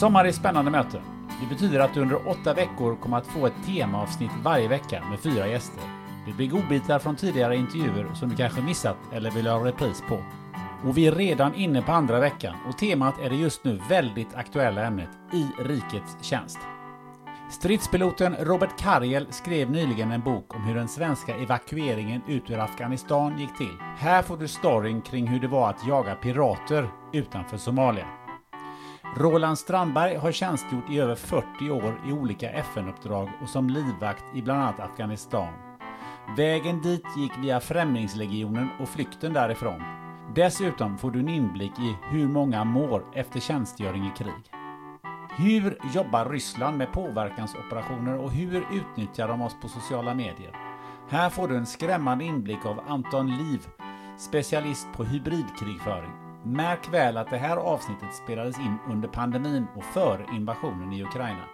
Sommar är spännande möten. Det betyder att du under åtta veckor kommer att få ett temaavsnitt varje vecka med fyra gäster. Det blir godbitar från tidigare intervjuer som du kanske missat eller vill ha repris på. Och vi är redan inne på andra veckan och temat är det just nu väldigt aktuella ämnet I rikets tjänst. Stridspiloten Robert Karjel skrev nyligen en bok om hur den svenska evakueringen ut ur Afghanistan gick till. Här får du storyn kring hur det var att jaga pirater utanför Somalia. Roland Strandberg har tjänstgjort i över 40 år i olika FN-uppdrag och som livvakt i bland annat Afghanistan. Vägen dit gick via Främlingslegionen och flykten därifrån. Dessutom får du en inblick i hur många mår efter tjänstgöring i krig. Hur jobbar Ryssland med påverkansoperationer och hur utnyttjar de oss på sociala medier? Här får du en skrämmande inblick av Anton Liv, specialist på hybridkrigföring. Märk väl att det här avsnittet spelades in under pandemin och före invasionen i Ukraina.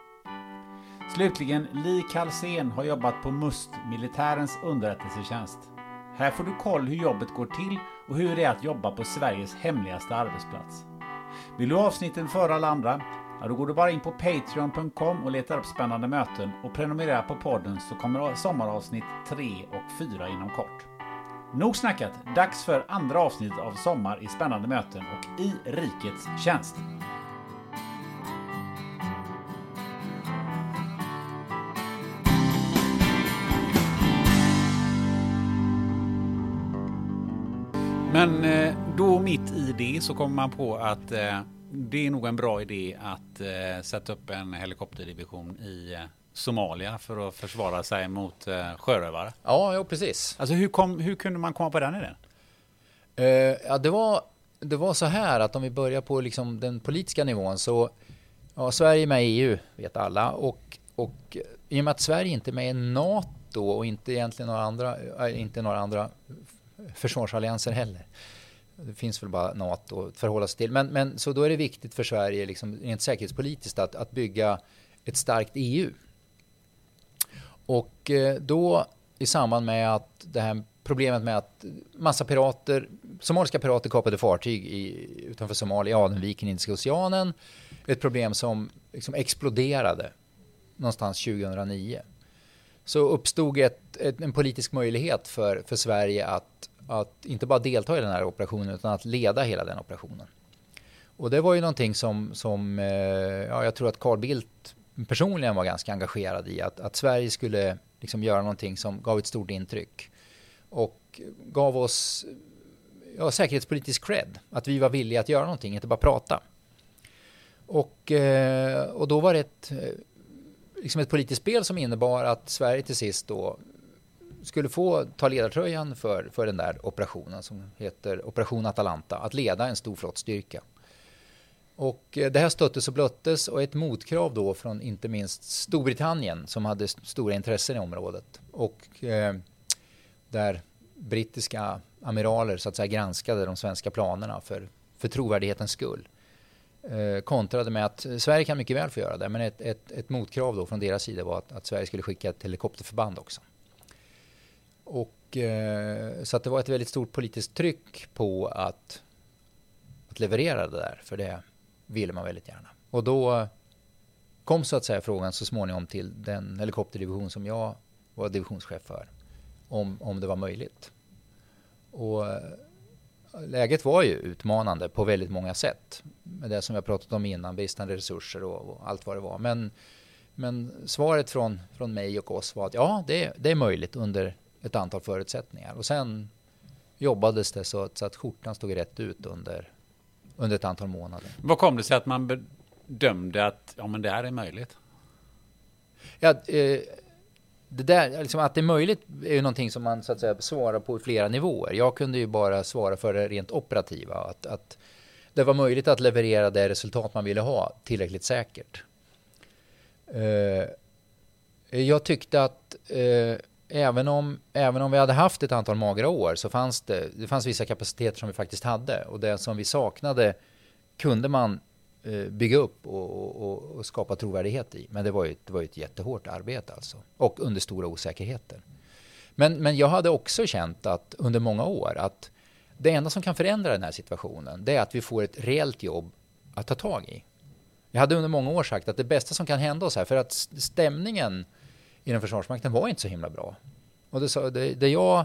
Slutligen, Li Kalsen har jobbat på MUST, militärens underrättelsetjänst. Här får du koll hur jobbet går till och hur det är att jobba på Sveriges hemligaste arbetsplats. Vill du ha avsnitten före alla andra? Ja, då går du bara in på Patreon.com och letar upp spännande möten och prenumerera på podden så kommer sommaravsnitt 3 och 4 inom kort. Nog snackat, dags för andra avsnittet av Sommar i spännande möten och i rikets tjänst. Men eh, då mitt i det så kommer man på att eh, det är nog en bra idé att eh, sätta upp en helikopterdivision i Somalia för att försvara sig mot sjörövare. Ja, jo, precis. Alltså hur, kom, hur kunde man komma på den idén? Uh, ja, det var, det var så här att om vi börjar på liksom den politiska nivån så ja, Sverige är med i EU, vet alla. Och, och i och med att Sverige inte är med i NATO och inte egentligen några andra, inte några andra försvarsallianser heller. Det finns väl bara NATO att förhålla sig till. Men, men så då är det viktigt för Sverige, liksom, rent säkerhetspolitiskt, att, att bygga ett starkt EU. Och eh, då i samband med att det här problemet med att massa pirater, somaliska pirater kapade fartyg i, utanför Somalia, Adenviken, Indiska oceanen. Ett problem som liksom exploderade någonstans 2009. Så uppstod ett, ett, en politisk möjlighet för, för Sverige att, att inte bara delta i den här operationen utan att leda hela den operationen. Och det var ju någonting som, som eh, ja, jag tror att Carl Bildt personligen var ganska engagerad i. Att, att Sverige skulle liksom göra någonting som gav ett stort intryck. Och gav oss ja, säkerhetspolitisk cred. Att vi var villiga att göra någonting, inte bara prata. Och, eh, och då var det ett, eh, liksom ett politiskt spel som innebar att Sverige till sist då skulle få ta ledartröjan för, för den där operationen som heter Operation Atalanta, att leda en stor flottstyrka. Och eh, det här stöttes och blöttes och ett motkrav då från inte minst Storbritannien som hade stora intressen i området och eh, där brittiska amiraler så att säga granskade de svenska planerna för, för trovärdighetens skull. Eh, kontrade med att Sverige kan mycket väl få göra det men ett, ett, ett motkrav då från deras sida var att, att Sverige skulle skicka ett helikopterförband också. Och, eh, så att det var ett väldigt stort politiskt tryck på att, att leverera det där för det ville man väldigt gärna. Och då kom så att säga frågan så småningom till den helikopterdivision som jag var divisionschef för. Om, om det var möjligt. och eh, läget var ju utmanande på väldigt många sätt. Med det som jag pratat om innan, bristande resurser och, och allt vad det var. Men, men svaret från, från mig och oss var att ja, det, det är möjligt under ett antal förutsättningar. Och sen jobbades det så att, så att skjortan stod rätt ut under, under ett antal månader. Vad kom det sig att man bedömde att ja, men det här är möjligt? Ja, eh, det där, liksom att det är möjligt är ju någonting som man så att säga svarar på i flera nivåer. Jag kunde ju bara svara för det rent operativa. Att, att det var möjligt att leverera det resultat man ville ha tillräckligt säkert. Eh, jag tyckte att eh, även, om, även om vi hade haft ett antal magra år så fanns det, det fanns vissa kapaciteter som vi faktiskt hade och det som vi saknade kunde man Eh, bygga upp och, och, och, skapa trovärdighet i. Men det var ju, det var ju ett jättehårt arbete alltså. Och under stora osäkerheter. Men, men jag hade också känt att under många år att det enda som kan förändra den här situationen det är att vi får ett reellt jobb att ta tag i. Jag hade under många år sagt att det bästa som kan hända oss här, för att stämningen inom Försvarsmakten var inte så himla bra. Och det, det, det jag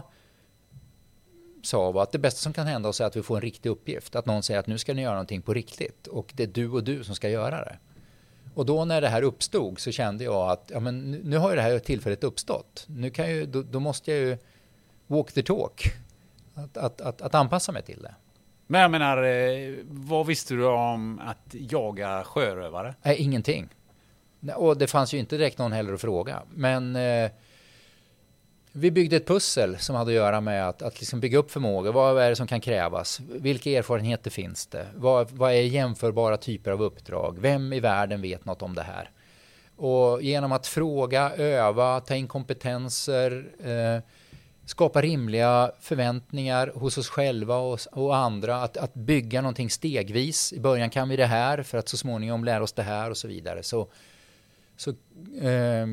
sa var att det bästa som kan hända oss är att vi får en riktig uppgift. Att någon säger att nu ska ni göra någonting på riktigt och det är du och du som ska göra det. Och då när det här uppstod så kände jag att ja, men nu har ju det här tillfället uppstått. Nu kan ju, då, då måste jag ju walk the talk. Att, att, att, att, anpassa mig till det. Men jag menar, eh, vad visste du om att jaga sjörövare? Nej, ingenting. Och det fanns ju inte direkt någon heller att fråga. Men eh, vi byggde ett pussel som hade att göra med att, att liksom bygga upp förmåga. Vad är det som kan krävas? Vilka erfarenheter finns det? Vad, vad, är jämförbara typer av uppdrag? Vem i världen vet något om det här? Och genom att fråga, öva, ta in kompetenser, eh, skapa rimliga förväntningar hos oss själva och, och andra. Att, att, bygga någonting stegvis. I början kan vi det här för att så småningom lära oss det här och så vidare. Så, så eh,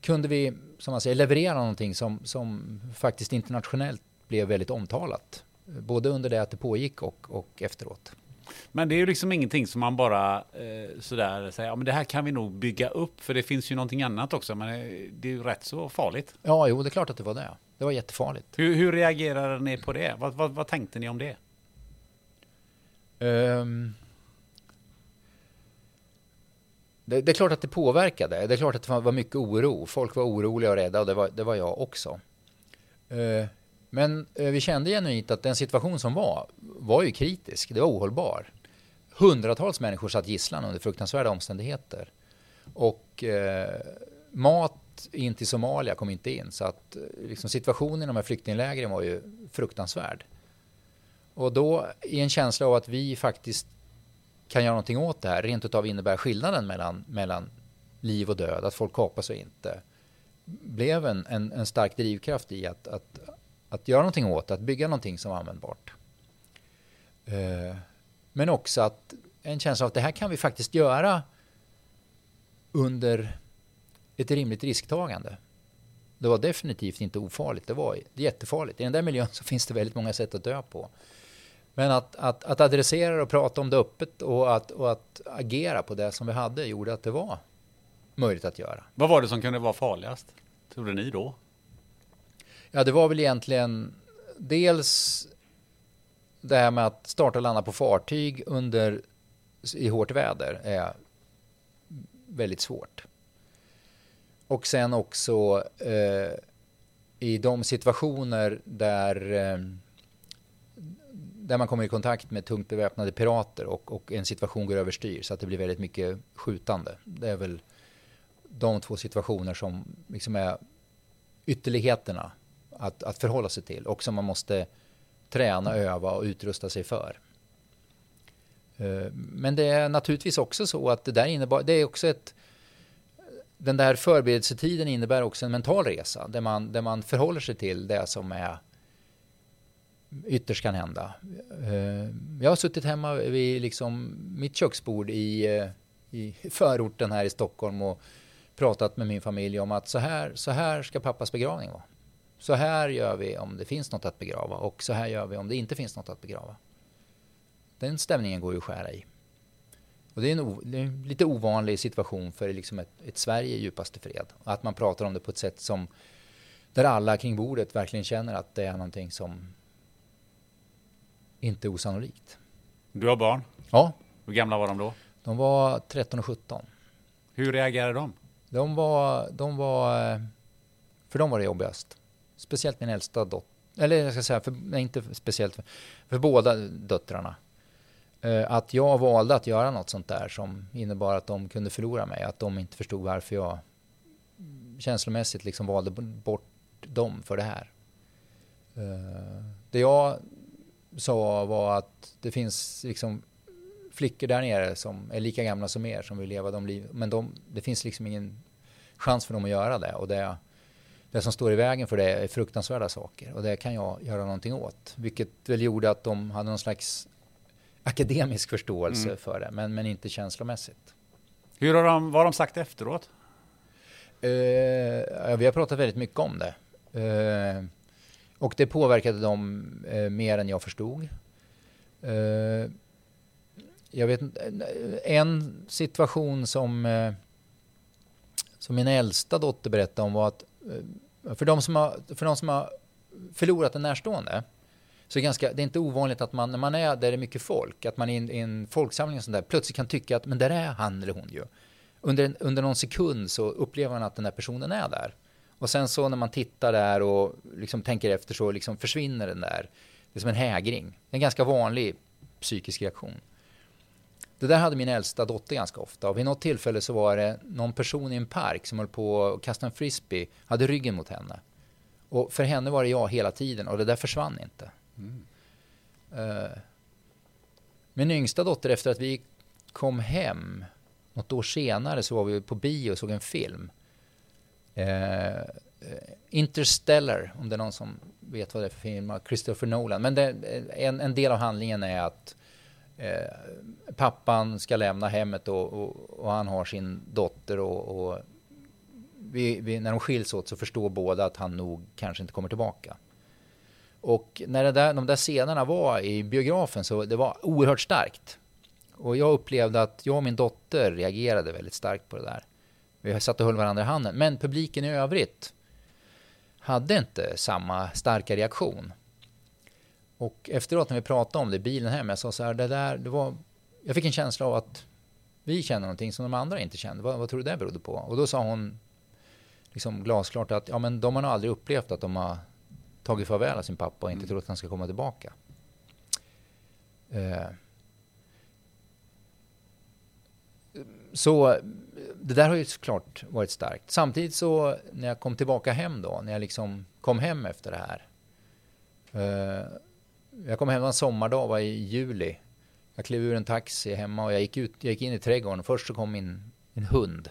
kunde vi som man säger, leverera någonting som, som faktiskt internationellt blev väldigt omtalat. Både under det att det pågick och, och efteråt. Men det är ju liksom ingenting som man bara eh, sådär säger, ja men det här kan vi nog bygga upp, för det finns ju någonting annat också, men det är ju rätt så farligt. Ja, jo, det är klart att det var det. Det var jättefarligt. Hur, hur reagerade ni på det? Vad, vad, vad tänkte ni om det? Um, det, det, är klart att det påverkade. Det är klart att det var mycket oro. Folk var oroliga och rädda och det var, det var jag också. Eh, men eh, vi kände genuint att den situation som var, var ju kritisk. Det var ohållbar. Hundratals människor satt gisslan under fruktansvärda omständigheter. Och eh, mat in till Somalia kom inte in. Så att liksom, situationen i de här flyktinglägren var ju fruktansvärd. Och då i en känsla av att vi faktiskt kan göra någonting åt det här, rent utav innebär skillnaden mellan, mellan liv och död, att folk kapas och inte, blev en, en, en stark drivkraft i att, att, att göra någonting åt det, att bygga någonting som är användbart. Eh, men också att en känsla av att det här kan vi faktiskt göra under ett rimligt risktagande. Det var definitivt inte ofarligt, det var jättefarligt. I den där miljön så finns det väldigt många sätt att dö på. Men att, att, att adressera och prata om det öppet och att, och att agera på det som vi hade gjorde att det var möjligt att göra. Vad var det som kunde vara farligast, trodde ni då? Ja, det var väl egentligen dels det här med att starta och landa på fartyg under i hårt väder är väldigt svårt. Och sen också eh, i de situationer där eh, där man kommer i kontakt med tungt beväpnade pirater och, och en situation går överstyr så att det blir väldigt mycket skjutande. Det är väl de två situationer som liksom är ytterligheterna att, att förhålla sig till och som man måste träna, öva och utrusta sig för. Eh, men det är naturligtvis också så att det där innebär, det är också ett den där förberedelsetiden innebär också en mental resa där man, där man förhåller sig till det som är ytterst kan hända. Eh, jag har suttit hemma vid liksom mitt köksbord i, eh, i förorten här i Stockholm och pratat med min familj om att så här, så här ska pappas begravning vara. Så här gör vi om det finns något att begrava och så här gör vi om det inte finns något att begrava. Den stämningen går ju att skära i. Och det är en, det är en lite ovanlig situation för liksom ett, ett Sverige i djupaste fred. Att man pratar om det på ett sätt som där alla kring bordet verkligen känner att det är någonting som inte osannolikt. Du har barn. Ja, Hur gamla var de då? de var 13 och 17. Hur reagerade de? De var, de var, eh, för dem var det jobbigast. Speciellt min äldsta dotter, eller jag ska säga, för, inte speciellt, för, för båda döttrarna. Eh, Att jag valde att göra något sånt där som innebar att de kunde förlora mig, att de inte förstod varför jag känslomässigt liksom valde bort dem för det här. Eh, Det jag sa var att det finns liksom flickor där nere som är lika gamla som er som vill leva de liv. Men de, det finns liksom ingen chans för dem att göra det. Och det, det som står i vägen för det är fruktansvärda saker. Och det kan jag göra någonting åt. Vilket väl gjorde att de hade någon slags akademisk förståelse Mm. för det. Men, men inte känslomässigt. Hur har de, vad har de sagt efteråt? Eh, ja, vi har pratat väldigt mycket om det. Eh, och det påverkade dem eh, mer än jag förstod. Eh, jag vet eh, en situation som, eh, som min äldsta dotter berättade om var att eh, för de som har, för de som har förlorat en närstående så är det, ganska, det är inte ovanligt att man när man är där det är mycket folk, att man i en, i en folksamling och sånt där, plötsligt kan tycka att men där är han eller hon ju under, en, under någon sekund så upplever man att den här personen är där. Och sen så när man tittar där och liksom tänker efter så liksom försvinner den där. Det är som en hägring. En ganska vanlig psykisk reaktion. Det där hade min äldsta dotter ganska ofta. Och vid något tillfälle så var det någon person i en park som höll på att kasta en frisbee, hade ryggen mot henne. Och för henne var det jag hela tiden och det där försvann inte. Eh, min yngsta dotter efter att vi kom hem något år senare så var vi på bio och såg en film. Eh, eh, Interstellar, om det är någon som vet vad det är för film, av Christopher Nolan. Men det, eh, en, en del av handlingen är att eh, pappan ska lämna hemmet och, och, och han har sin dotter och, och vi, vi, när de skiljs åt så förstår båda att han nog kanske inte kommer tillbaka. Och när det där, de där scenerna var i biografen så det var oerhört starkt. Och jag upplevde att jag och min dotter reagerade väldigt starkt på det där. Vi satt och höll varandra i handen. Men publiken i övrigt hade inte samma starka reaktion. Och efteråt när vi pratade om det i bilen hem, jag sa så här, det där, det var, jag fick en känsla av att vi känner någonting som de andra inte kände. Vad, vad tror du det berodde på? Och då sa hon liksom glasklart att ja, men de har nog aldrig upplevt att de har tagit farväl av sin pappa och inte trott att han ska komma tillbaka. Eh, så det där har ju såklart varit starkt. Samtidigt så när jag kom tillbaka hem då, när jag liksom kom hem efter det här. Eh, jag kom hem en sommardag, var i juli. Jag klev ur en taxi hemma och jag gick, ut, jag gick in i trädgården. Först så kom min, min hund.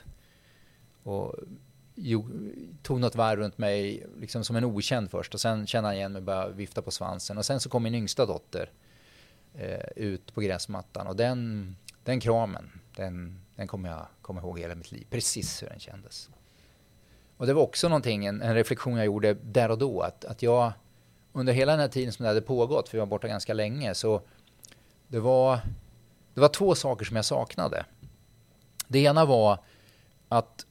Och jo, tog något varv runt mig, liksom som en okänd först. Och sen kände han igen mig och började vifta på svansen. Och sen så kom min yngsta dotter eh, ut på gräsmattan. Och den, den kramen, den, den kommer jag komma ihåg hela mitt liv. Precis hur den kändes. Och det var också någonting, en, en reflektion jag gjorde där och då. Att, att jag under hela den här tiden som det hade pågått, för jag var borta ganska länge, så det var, det var två saker som jag saknade. Det ena var att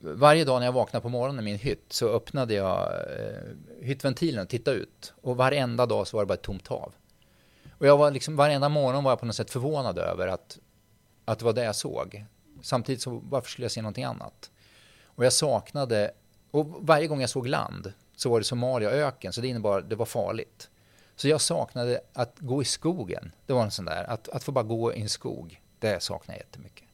varje dag när jag vaknade på morgonen i min hytt så öppnade jag eh, hyttventilen och tittade ut. Och varenda dag så var det bara ett tomt hav. Och jag var liksom, varenda morgon var jag på något sätt förvånad över att, att det var det jag såg. Samtidigt så varför skulle jag se någonting annat? Och jag saknade, och varje gång jag såg land så var det Somalia öken, så det innebar det var farligt. Så jag saknade att gå i skogen. Det var en sån där, att, att få bara gå i en skog, det saknade jag jättemycket.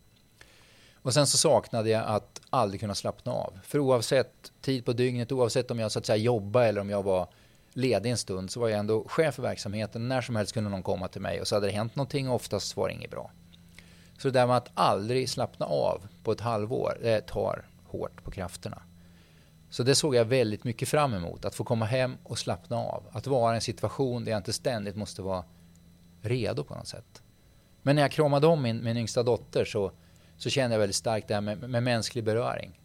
Och sen så saknade jag att aldrig kunna slappna av. För oavsett tid på dygnet, oavsett om jag så att säga jobbade eller om jag var ledig en stund så var jag ändå chef för verksamheten. När som helst kunde någon komma till mig och så hade det hänt någonting och oftast var det inget bra. Så det där med att aldrig slappna av på ett halvår, det tar hårt på krafterna. Så det såg jag väldigt mycket fram emot, att få komma hem och slappna av. Att vara i en situation där jag inte ständigt måste vara redo på något sätt. Men när jag kramade om min, min yngsta dotter så, så kände jag väldigt starkt det här med, med mänsklig beröring.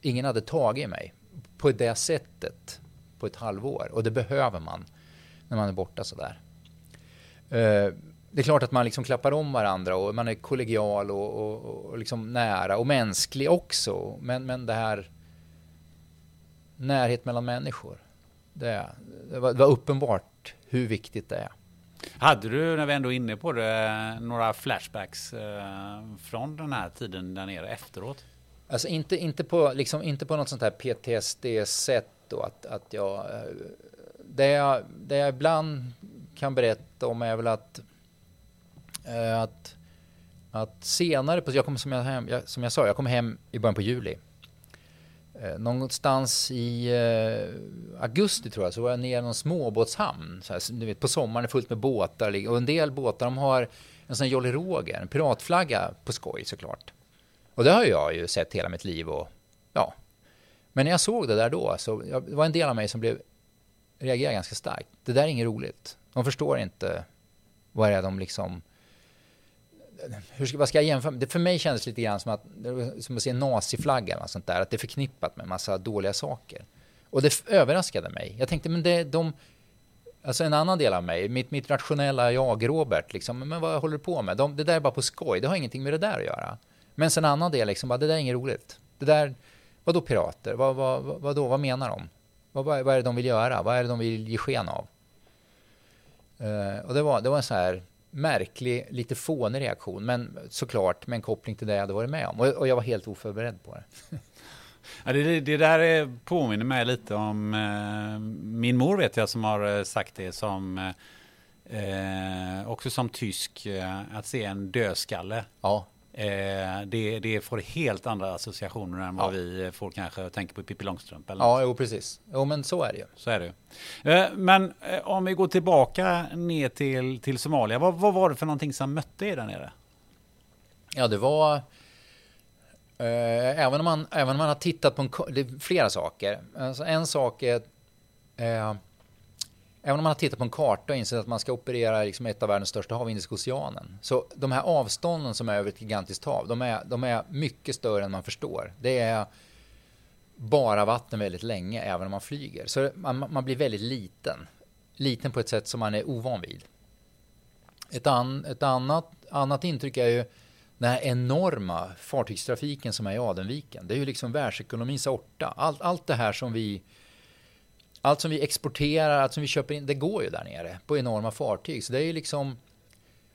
Ingen hade tagit mig på det sättet på ett halvår och det behöver man när man är borta sådär. Uh, det är klart att man liksom klappar om varandra och man är kollegial och, och, och liksom nära och mänsklig också. Men, men det här närhet mellan människor. Det, det, var, det var uppenbart hur viktigt det är. Hade du, när vi ändå är inne på det, några flashbacks eh, från den här tiden där nere efteråt? Alltså inte, inte, på, liksom, inte på något sånt här PTSD-sätt då att, att jag... Eh, det jag, det jag ibland kan berätta om är väl att, Eh, att, att senare, på, jag kom, som, jag hem, jag, som jag sa, jag kom hem i början på juli. Eh, någonstans i eh, augusti tror jag så var jag nere i någon småbåtshamn. Så här, du vet, på sommaren är fullt med båtar och en del båtar de har en sån här Jolly Roger, en piratflagga på skoj såklart. Och det har jag ju sett hela mitt liv och ja. Men när jag såg det där då så jag, det var en del av mig som blev reagerade ganska starkt. Det där är inget roligt. De förstår inte vad det är de liksom hur ska, vad ska jag jämföra med? Det för mig kändes lite grann som att, som att se naziflaggan och eller sånt där. Att det är förknippat med en massa dåliga saker. Och det överraskade mig. Jag tänkte, men det, de... Alltså en annan del av mig, mitt, mitt rationella jag, Robert, liksom, men vad håller du på med? De, det där är bara på skoj, det har ingenting med det där att göra. Men sen en annan del, liksom, bara, det där är inget roligt. Det där, vadå pirater? Vad, vad, vad, vadå, vad menar de? Vad, vad, är det de vill göra? Vad är det de vill ge sken av? Uh, och det var, det var en så här märklig, lite fånig reaktion. Men såklart med en koppling till det jag hade varit med om. Och, och jag var helt oförberedd på det. Ja, det, det där påminner mig lite om eh, min mor vet jag som har eh, sagt det som eh, också som tysk eh, att se en dödskalle. Ja. Eh, det, det får helt andra associationer än ja. vad vi får kanske tänka på Pippi Långstrump. Eller ja, jo, precis. Jo, men så är det ju. Så är det ju. Eh, men eh, om vi går tillbaka ner till, till Somalia. Vad, vad var det för någonting som mötte er där nere? Ja, det var... Eh, även, om man, även om man har tittat på en, det är flera saker. Alltså en sak är... Även om man har tittat på en karta och insett att man ska operera liksom ett av världens största hav, Indiska oceanen. Så de här avstånden som är över ett gigantiskt hav, de är, de är mycket större än man förstår. Det är bara vatten väldigt länge, även om man flyger. Så man, man blir väldigt liten. Liten på ett sätt som man är ovan vid. Ett, an, ett annat, annat intryck är ju den här enorma fartygstrafiken som är i Adenviken. Det är ju liksom världsekonomins orta. Allt, allt det här som vi allt som vi exporterar, allt som vi köper in, det går ju där nere på enorma fartyg. Så det är ju liksom,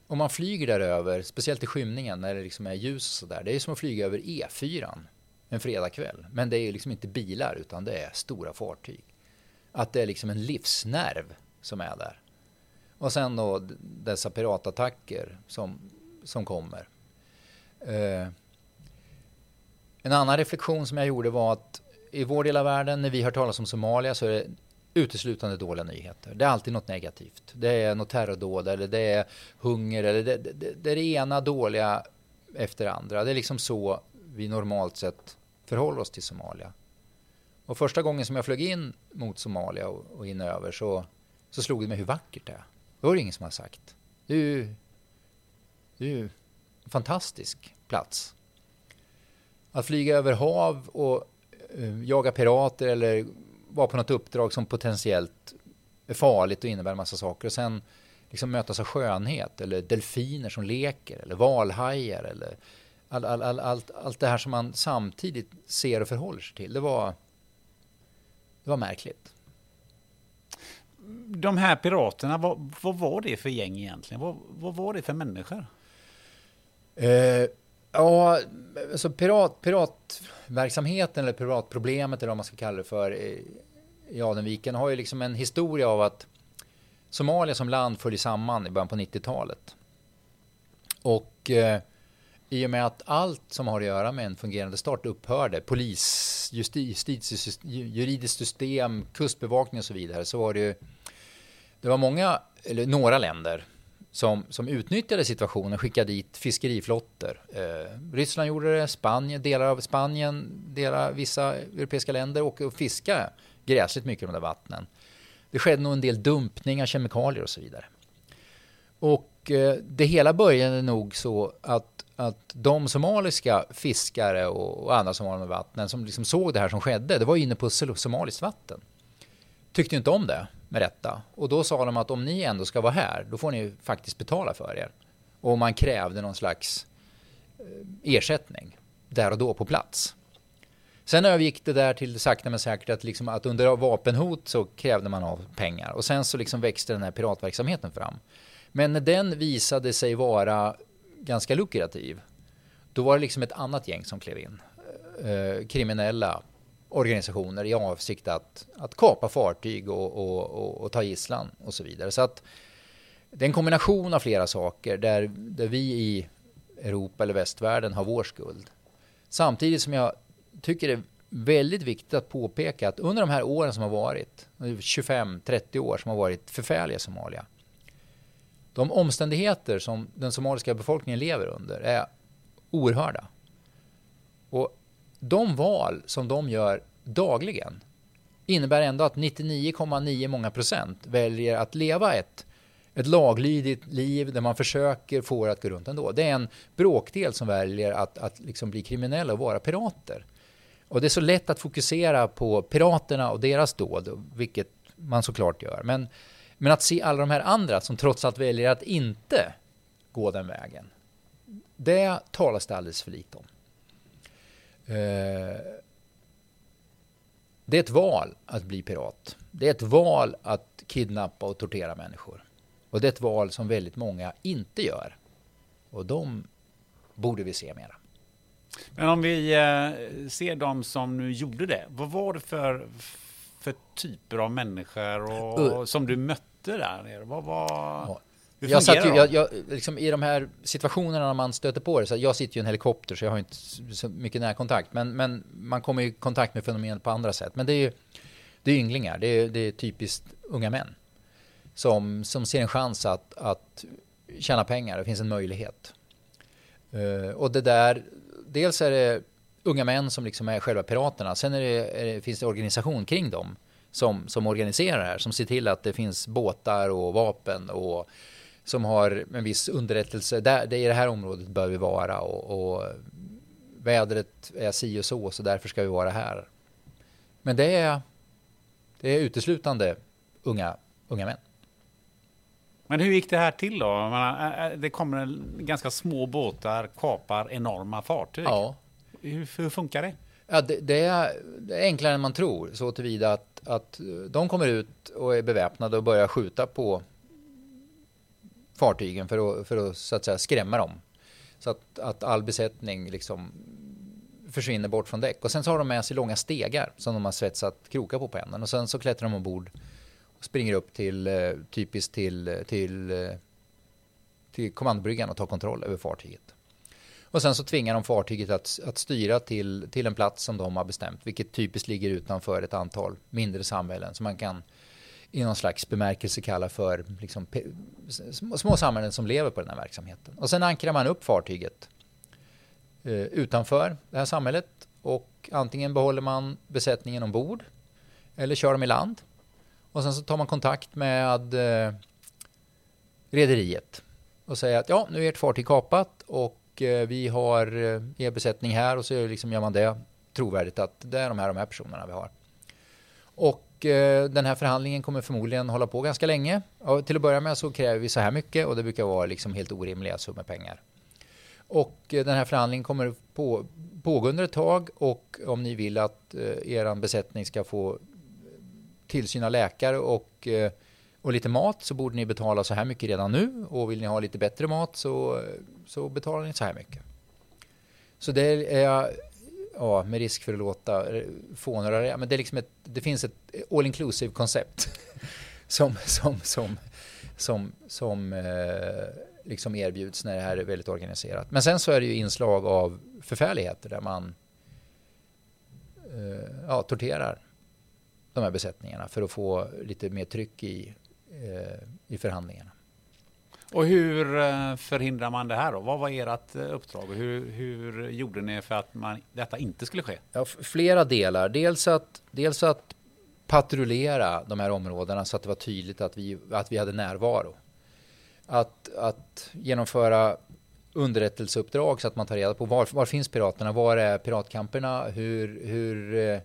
om man flyger där över, speciellt i skymningen när det liksom är ljus och sådär, det är som att flyga över E4 en fredagkväll. Men det är ju liksom inte bilar utan det är stora fartyg. Att det är liksom en livsnerv som är där. Och sen då dessa piratattacker som, som kommer. Eh, en annan reflektion som jag gjorde var att i vår del av världen, när vi hör talas om Somalia så är det uteslutande dåliga nyheter. Det är alltid något negativt. Det är något terrordåd eller det är hunger eller det, det, det, är det ena dåliga efter det andra. Det är liksom så vi normalt sett förhåller oss till Somalia. Och första gången som jag flög in mot Somalia och, och in över så, så slog det mig hur vackert det är. Det var det ingen som har sagt. Det är ju, det är ju en fantastisk plats. Att flyga över hav och jaga pirater eller vara på något uppdrag som potentiellt är farligt och innebär en massa saker. Och sen liksom mötas av skönhet eller delfiner som leker eller valhajar eller all, all, all, allt, allt det här som man samtidigt ser och förhåller sig till. Det var, det var märkligt. De här piraterna, vad, vad var det för gäng egentligen? Vad, vad var det för människor? Eh, Ja, alltså pirat, piratverksamheten eller piratproblemet eller vad man ska kalla det för i Adenviken har ju liksom en historia av att Somalia som land föll samman i början på 90-talet. Och eh, i och med att allt som har att göra med en fungerande stat upphörde, polis, justitie, juridiskt system, kustbevakning och så vidare, så var det ju, det var många, eller några länder som, som utnyttjade situationen, skickade dit fiskeriflottor. Eh, Ryssland gjorde det, Spanien, delar av Spanien, delar, vissa europeiska länder åker och fiskar gräsligt mycket i de där vattnen. Det skedde nog en del dumpning av kemikalier och så vidare. Och eh, det hela började nog så att, att de somaliska fiskare och, och andra som var i vattnen som liksom såg det här som skedde, det var inne på somaliskt vatten. Tyckte inte om det med rätta. Och då sa de att om ni ändå ska vara här, då får ni faktiskt betala för er. Och man krävde någon slags eh, ersättning där och då på plats. Sen övergick det där till sakta men säkert att, liksom, att under vapenhot så krävde man av pengar. Och sen så liksom växte den här piratverksamheten fram. Men när den visade sig vara ganska lukrativ, då var det liksom ett annat gäng som klev in. Eh, kriminella organisationer i avsikt att, att kapa fartyg och, och, och, och, ta gisslan och så vidare. Så att det är en kombination av flera saker där, där vi i Europa eller västvärlden har vår skuld. Samtidigt som jag tycker det är väldigt viktigt att påpeka att under de här åren som har varit, 25-30 år som har varit förfärliga i Somalia, de omständigheter som den somaliska befolkningen lever under är oerhörda. Och de val som de gör dagligen innebär ändå att 99,9 många procent väljer att leva ett, ett laglydigt liv där man försöker få det att gå runt ändå. Det är en bråkdel som väljer att, att liksom bli kriminella och vara pirater. Och det är så lätt att fokusera på piraterna och deras dåd, vilket man såklart gör. Men, men att se alla de här andra som trots allt väljer att inte gå den vägen, det talas det alldeles för lite om. Eh, det är ett val att bli pirat. Det är ett val att kidnappa och tortera människor. Och det är ett val som väldigt många inte gör. Och de borde vi se mera. Men om vi eh, ser de som nu gjorde det. Vad var det för, för typer av människor och, som du mötte där nere? Vad var... Ja. Jag satt ju, jag, jag, liksom I de här situationerna när man stöter på det, så jag sitter ju i en helikopter så jag har inte så mycket närkontakt. Men, men man kommer i kontakt med fenomenet på andra sätt. Men det är ju det är ynglingar, det är, det är typiskt unga män. Som, som ser en chans att, att tjäna pengar, det finns en möjlighet. Uh, och det där, dels är det unga män som liksom är själva piraterna. Sen är det, är det, finns det organisation kring dem som, som organiserar det här. Som ser till att det finns båtar och vapen och som har en viss underrättelse. Där, det är i det här området bör vi vara och, och vädret är si och så, så därför ska vi vara här. Men det är, det är uteslutande unga, unga män. Men hur gick det här till då? Det kommer en, ganska små båtar, kapar enorma fartyg. Ja. Hur, hur funkar det? Ja, det, det, är, det, är, enklare än man tror, så tillvida att, att de kommer ut och är beväpnade och börjar skjuta på fartygen för att, för att, så att säga, skrämma dem. Så att, att all besättning liksom försvinner bort från däck. Och sen så har de med sig långa stegar som de har svetsat krokar på på. Och sen så klättrar de ombord och springer upp till, eh, typiskt till, till, eh, till kommandobryggan och tar kontroll över fartyget. Och sen så tvingar de fartyget att, att styra till, till en plats som de har bestämt, vilket typiskt ligger utanför ett antal mindre samhällen Så man kan i någon slags bemärkelse kallar för liksom, små samhällen som lever på den här verksamheten. Och sen ankrar man upp fartyget eh, utanför det här samhället och antingen behåller man besättningen ombord eller kör dem i land. Och sen så tar man kontakt med eh, rederiet och säger att ja, nu är ert fartyg kapat och eh, vi har eh, er besättning här och så liksom gör man det trovärdigt att det är de här, de här personerna vi har. Och Eh, den här förhandlingen kommer förmodligen hålla på ganska länge. Och till att börja med så kräver vi så här mycket och det brukar vara liksom helt orimliga summor pengar. Och eh, den här förhandlingen kommer på, pågå under ett tag och om ni vill att eh, er besättning ska få eh, tillsyn av läkare och, eh, och lite mat så borde ni betala så här mycket redan nu och vill ni ha lite bättre mat så, så betalar ni så här mycket. Så det är ja, med risk för att låta eh, fånigare, men det, är liksom ett, det finns ett all inclusive koncept som, som, som, som, som eh, liksom erbjuds när det här är väldigt organiserat. Men sen så är det ju inslag av förfärligheter där man eh, ja, torterar de här besättningarna för att få lite mer tryck i, eh, i förhandlingarna. Och hur eh, förhindrar man det här då? Vad var ert eh, uppdrag och hur, hur gjorde ni för att man, detta inte skulle ske? Ja, flera delar. Dels att, dels att patrullera de här områdena så att det var tydligt att vi, att vi hade närvaro. Att, att genomföra underrättelseuppdrag så att man tar reda på var, var finns piraterna, var är piratkamperna, hur, hur, eh,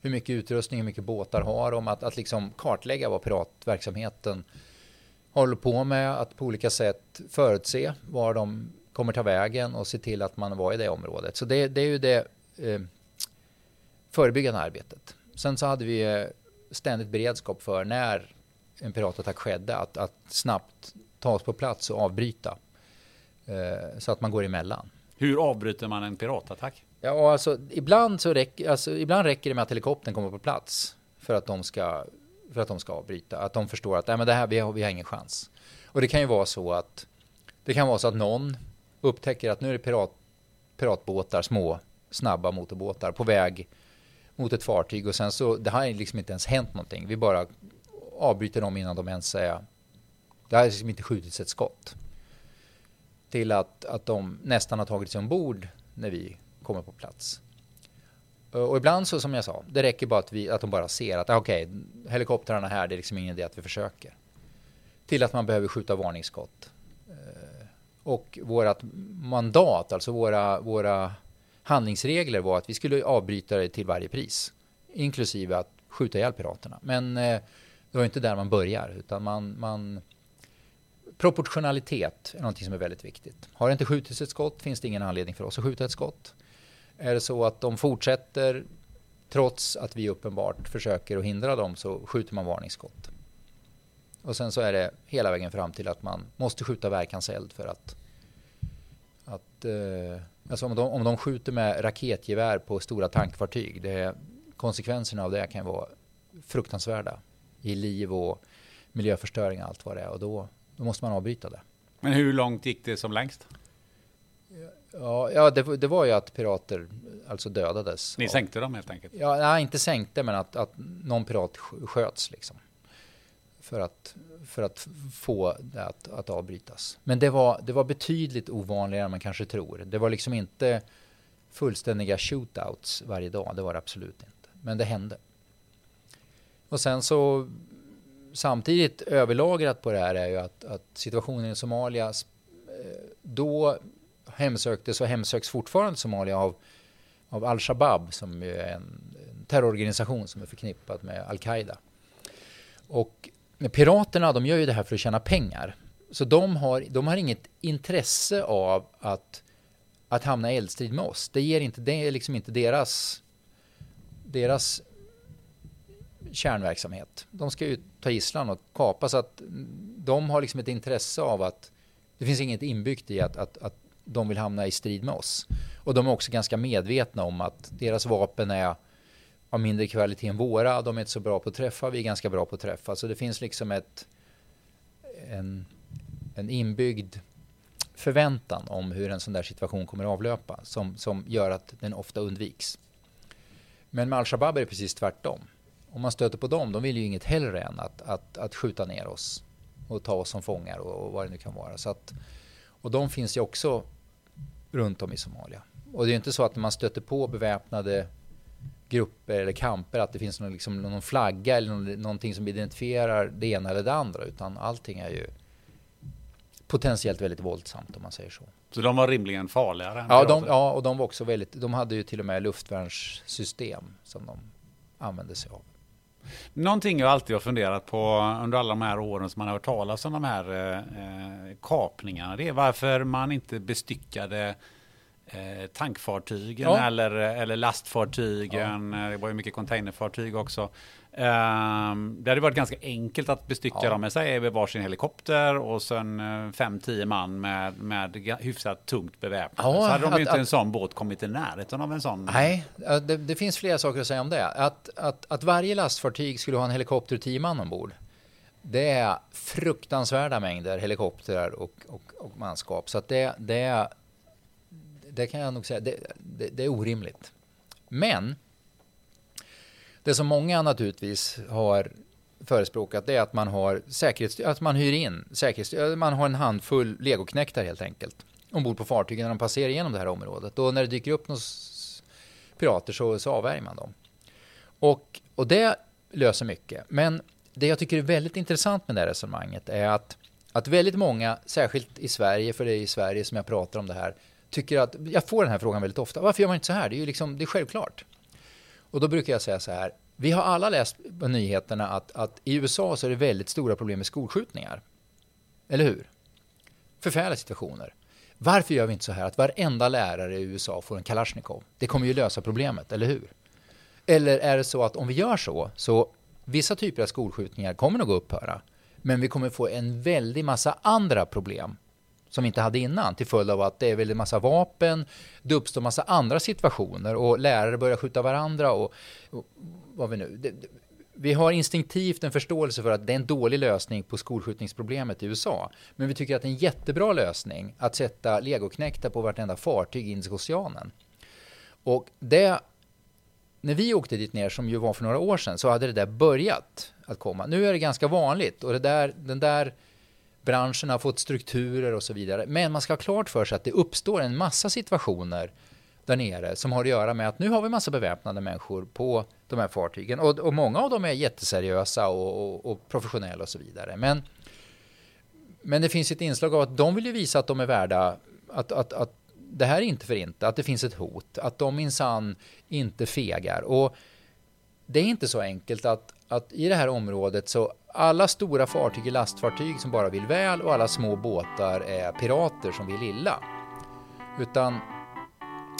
hur mycket utrustning, hur mycket båtar har de, att, att liksom kartlägga vad piratverksamheten håller på med att på olika sätt förutse var de kommer ta vägen och se till att man var i det området. Så det, det är ju det eh, förebyggande arbetet. Sen så hade vi eh, ständigt beredskap för när en piratattack skedde att, att snabbt ta oss på plats och avbryta. Eh, så att man går emellan. Hur avbryter man en piratattack? Ja, alltså ibland, så räcker, alltså, ibland räcker det med att helikoptern kommer på plats för att de ska, för att de ska avbryta. Att de förstår att Nej, men det här, vi, har, vi har ingen chans. Och det kan ju vara så att det kan vara så att någon upptäcker att nu är det pirat, piratbåtar, små snabba motorbåtar på väg mot ett fartyg och sen så det har liksom inte ens hänt någonting. Vi bara avbryter dem innan de ens är. Det har liksom inte skjutits ett skott. Till att, att de nästan har tagit sig ombord när vi kommer på plats. Eh, och ibland så som jag sa, det räcker bara att, vi, att de bara ser att ah, okej, okay, helikoptrarna här, det är liksom ingen idé att vi försöker. Till att man behöver skjuta varningsskott. Eh, och vårt mandat, alltså våra, våra handlingsregler var att vi skulle avbryta det till varje pris. Inklusive att skjuta ihjäl piraterna. Men eh, det var inte där man börjar, utan man, man Proportionalitet är någonting som är väldigt viktigt. Har det inte skjutits ett skott finns det ingen anledning för oss att skjuta ett skott. Är det så att de fortsätter trots att vi uppenbart försöker att hindra dem så skjuter man varningsskott. Och sen så är det hela vägen fram till att man måste skjuta verkanseld för att, att eh, alltså om, de, om de skjuter med raketgevär på stora tankfartyg, det, konsekvenserna av det kan vara fruktansvärda i liv och miljöförstöring och allt vad det är och då, då måste man avbryta det. Men hur långt gick det som längst? Ja, ja det, det var ju att pirater alltså dödades. Ni sänkte dem helt enkelt? Ja, nej, inte sänkte, men att, att någon pirat sköts liksom. För att, för att få det att, att avbrytas. Men det var, det var betydligt ovanligare än man kanske tror. Det var liksom inte fullständiga shootouts varje dag. Det var det absolut inte. Men det hände. Och sen så samtidigt överlagrat på det här är ju att, att situationen i Somalia eh, då hemsöktes och hemsöks fortfarande Somalia av, av Al-Shabaab som är en, en terrororganisation som är förknippad med Al-Qaida. Och piraterna de gör ju det här för att tjäna pengar. Så de har, de har inget intresse av att, att hamna i eldstrid med oss. Det, ger inte, det är liksom inte deras, deras kärnverksamhet. De ska ju ta gisslan och kapa så att de har liksom ett intresse av att det finns inget inbyggt i att, att, att de vill hamna i strid med oss. Och de är också ganska medvetna om att deras vapen är av mindre kvalitet än våra. De är inte så bra på att träffa, vi är ganska bra på att träffa. Så det finns liksom ett, en, en inbyggd förväntan om hur en sån där situation kommer att avlöpa som, som gör att den ofta undviks. Men med al-Shabaab är det precis tvärtom. Om man stöter på dem, de vill ju inget hellre än att, att, att skjuta ner oss och ta oss som fångar och, och vad det nu kan vara. Så att, och de finns ju också runt om i Somalia. Och det är inte så att när man stöter på beväpnade grupper eller kamper att det finns någon, liksom, någon flagga eller någon, någonting som identifierar det ena eller det andra utan allting är ju potentiellt väldigt våldsamt om man säger så. Så de var rimligen farligare? ja, de, ja, och de var också väldigt, de hade ju till och med luftvärnssystem som de använde sig av. Någonting jag alltid har funderat på under alla de här åren som man har hört talas om de här eh, kapningarna, det är varför man inte bestyckade eh, tankfartygen ja. eller, eller lastfartygen. Ja. Det var ju mycket containerfartyg också. Um, det hade varit ganska enkelt att bestycka ja. dem med sig varsin helikopter och sen uh, fem, tio man med, med hyfsat tungt beväpnade. Ja, så hade de att, inte att, en sån båt kommit i närheten av en sån. Nej, det, det, finns flera saker att säga om det. Att, att, att varje lastfartyg skulle ha en helikopter och tio man ombord. Det är fruktansvärda mängder helikoptrar och, och, och manskap. Så att det, det, det kan jag nog säga, det, det, det är orimligt. Men det som många naturligtvis har förespråkat det är att man har säkerhets, att man hyr in säkerhets, man har en handfull legoknektar helt enkelt ombord på fartygen när de passerar igenom det här området. Och när det dyker upp några pirater så, så avvärjer man dem. Och, och det löser mycket. Men det jag tycker är väldigt intressant med det här resonemanget är att, att väldigt många, särskilt i Sverige, för det är i Sverige som jag pratar om det här, tycker att, jag får den här frågan väldigt ofta, varför gör man inte så här? Det är ju liksom, det är självklart. Och då brukar jag säga så här, vi har alla läst på nyheterna att, att i USA så är det väldigt stora problem med skolskjutningar. Eller hur? Förfärliga situationer. Varför gör vi inte så här att varenda lärare i USA får en Kalashnikov? Det kommer ju lösa problemet, eller hur? Eller är det så att om vi gör så, så vissa typer av skolskjutningar kommer nog att upphöra. Men vi kommer få en väldig massa andra problem som vi inte hade innan till följd av att det är väldigt massa vapen, det uppstår massa andra situationer och lärare börjar skjuta varandra och, och vad vi nu. Det, vi har instinktivt en förståelse för att det är en dålig lösning på skolskjutningsproblemet i USA. Men vi tycker att det är en jättebra lösning att sätta legoknektar på vartenda fartyg i Indiska oceanen. Och det, när vi åkte dit ner, som ju var för några år sedan, så hade det där börjat att komma. Nu är det ganska vanligt och det där, den där branschen har fått strukturer och så vidare. Men man ska ha klart för sig att det uppstår en massa situationer där nere som har att göra med att nu har vi massa beväpnade människor på de här fartygen och, och många av dem är jätteseriösa och, och, och, professionella och så vidare. Men, men det finns ett inslag av att de vill ju visa att de är värda att, att, att det här är inte för inte, att det finns ett hot, att de minsann inte fegar. Och det är inte så enkelt att, att i det här området så alla stora fartyg är lastfartyg som bara vill väl och alla små båtar är pirater som vill illa. Utan,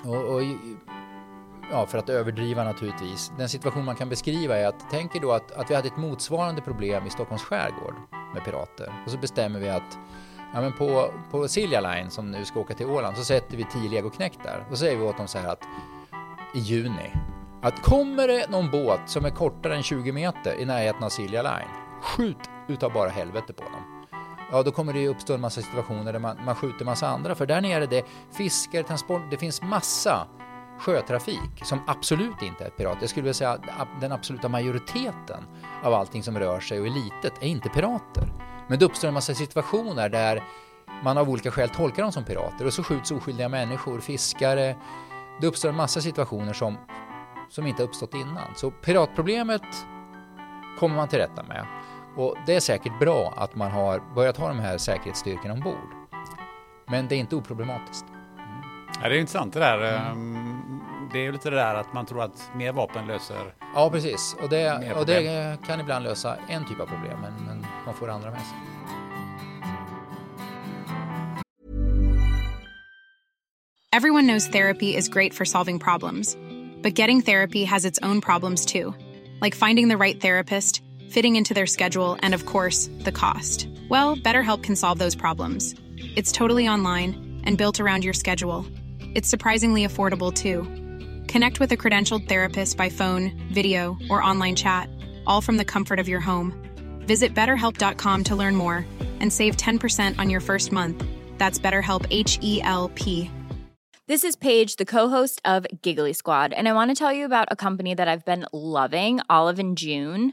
och, och, ja, för att överdriva naturligtvis, den situation man kan beskriva är att tänk er då att, att vi hade ett motsvarande problem i Stockholms skärgård med pirater och så bestämmer vi att ja, men på, på Silja Line som nu ska åka till Åland så sätter vi tio legoknektar. så säger vi åt dem så här att i juni att kommer det någon båt som är kortare än 20 meter i närheten av Silja Line, skjut utav bara helvete på dem. Ja, då kommer det ju uppstå en massa situationer där man, man skjuter massa andra, för där nere det fiskar, transport, det finns massa sjötrafik som absolut inte är pirat. Jag skulle vilja säga att den absoluta majoriteten av allting som rör sig och är litet är inte pirater. Men det uppstår en massa situationer där man av olika skäl tolkar dem som pirater och så skjuts oskyldiga människor, fiskare. Det uppstår en massa situationer som som inte uppstått innan. Så piratproblemet kommer man till rätta med. Och det är säkert bra att man har börjat ha de här säkerhetsstyrkorna ombord. Men det är inte oproblematiskt. Ja, det är intressant det där. Mm. Det är ju lite det där att man tror att mer vapen löser... Ja, precis. Och det, och det kan ibland lösa en typ av problem, men, men man får andra med sig. Everyone knows therapy is great for solving problems. But getting therapy has its own problems too, like finding the right therapist, fitting into their schedule, and of course, the cost. Well, BetterHelp can solve those problems. It's totally online and built around your schedule. It's surprisingly affordable too. Connect with a credentialed therapist by phone, video, or online chat, all from the comfort of your home. Visit betterhelp.com to learn more and save 10% on your first month. That's BetterHelp H E L P. This is Paige, the co-host of Giggly Squad, and I want to tell you about a company that I've been loving, Olive and June.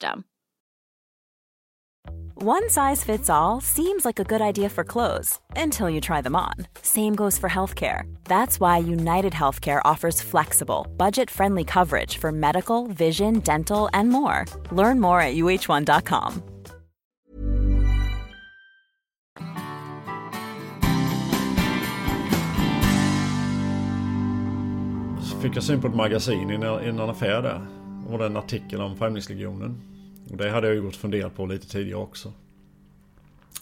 system. One size fits all seems like a good idea for clothes until you try them on. Same goes for healthcare. That's why United Healthcare offers flexible, budget friendly coverage for medical, vision, dental, and more. Learn more at uh1.com. Så fick jag syn på ett magasin i en affär där. var det en artikel om Främlingslegionen. Och det hade jag ju gått funderat på lite tidigare också.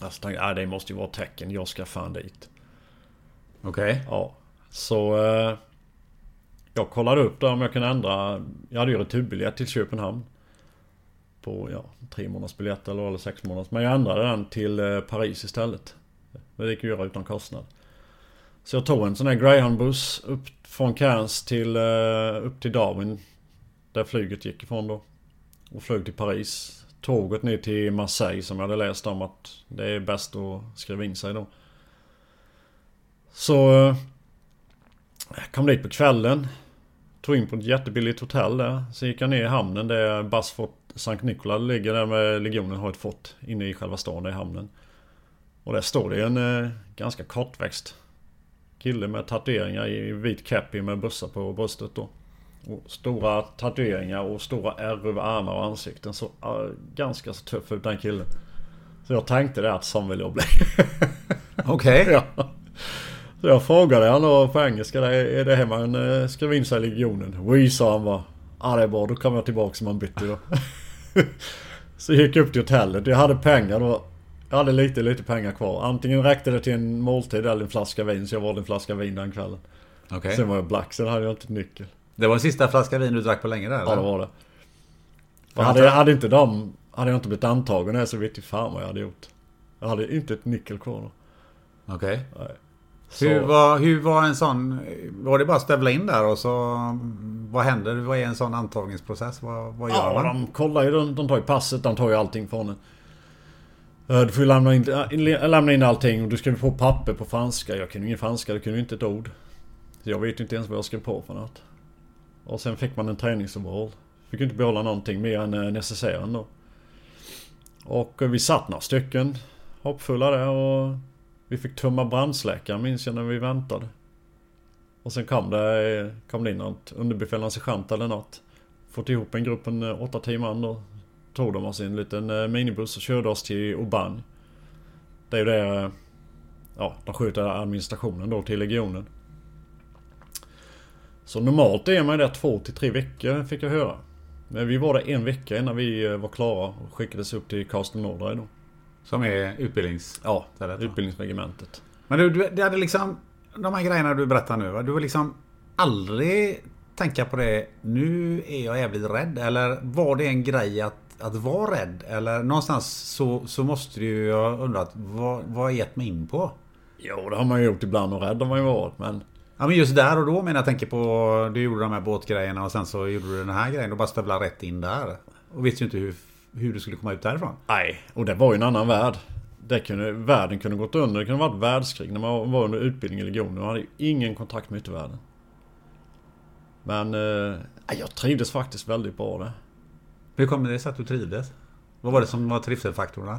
Alltså tänkte jag, det måste ju vara tecken. Jag ska fan dit. Okej. Okay. Ja. Så... Eh, jag kollade upp där om jag kunde ändra. Jag hade ju returbiljett till Köpenhamn. På ja, tre månaders biljett eller, eller sex månaders. Men jag ändrade den till eh, Paris istället. Det gick ju göra utan kostnad. Så jag tog en sån här Greyhound-buss upp från Cairns till, eh, upp till Darwin. Där flyget gick ifrån då. Och flög till Paris. Tåget ner till Marseille som jag hade läst om att det är bäst att skriva in sig då. Så... Eh, jag kom dit på kvällen. Tog in på ett jättebilligt hotell där. Sen gick jag ner i hamnen där Basfort Sankt Nikola ligger där med legionen har ett fort inne i själva stan där i hamnen. Och där står det en eh, ganska kortväxt kille med tatueringar i vit cappy med bussar på bröstet då. Och stora tatueringar och stora ärr över armar och ansikten. Så uh, ganska så tuff ut den killen. Så jag tänkte det att sån vill jag bli. Okej. Okay. ja. Så jag frågade honom på engelska. Är det här man uh, skriver in sig i legionen? Oui sa han bara. Ja det är bra, då kommer jag tillbaka som man bytte då. så gick jag upp till hotellet. Jag hade pengar då. Jag hade lite, lite pengar kvar. Antingen räckte det till en måltid eller en flaska vin. Så jag valde en flaska vin den kvällen. Okay. Sen var jag black, sen hade jag inte nyckel. Det var sista flaska vin du drack på länge där eller? Ja det var det. För hade, jag, hade inte de... Hade jag inte blivit antagen här så vet jag fan vad jag hade gjort. Jag hade inte ett nyckel kvar. Okej. Okay. Hur, var, hur var en sån... Var det bara att stövla in där och så... Vad händer? Vad är en sån antagningsprocess? Vad, vad gör ja, man? de kollar ju. De, de tar ju passet. De tar ju allting från en. Du får ju lämna in, lämna in allting och du ska få papper på franska. Jag kunde ingen franska. Det kunde inte ett ord. Så jag vet inte ens vad jag skrev på för något. Och sen fick man en träningsoverall. Fick inte behålla någonting mer än eh, necessären då. Och eh, vi satt några stycken hoppfulla där och vi fick tömma brandsläckaren minns jag när vi väntade. Och sen kom det, eh, kom det in något underbefälande sergeant eller något. Fått ihop en grupp en 8-10 man då. Tog de oss i en liten minibuss och körde oss till Aubagne. Det är ju det... Ja, de skjuter administrationen då till legionen. Så normalt är man där två till tre veckor fick jag höra. Men vi var där en vecka innan vi eh, var klara och skickades upp till Karlstad Nordraj då. Som är utbildnings... Ja, utbildningsregementet. Men du, du, det hade liksom... De här grejerna du berättar nu va? Du var liksom aldrig tänka på det. Nu är jag jävligt rädd. Eller var det en grej att, att vara rädd? Eller någonstans så, så måste du ju ha undrat. Vad, vad har jag gett mig in på? Jo, det har man ju gjort ibland och rädd har man ju varit. Men Ja men just där och då menar jag tänker på Du gjorde de här båtgrejerna och sen så gjorde du den här grejen och bara stövlade rätt in där. Och visste ju inte hur, hur du skulle komma ut därifrån. Nej, och det var ju en annan värld. Det kunde, världen kunde gått under. Det kunde varit världskrig när man var under utbildning i legionen. Man hade ju ingen kontakt med yttervärlden. Men eh, jag trivdes faktiskt väldigt bra där. Hur kommer det sig att du trivdes? Vad var det som var trivselfaktorerna?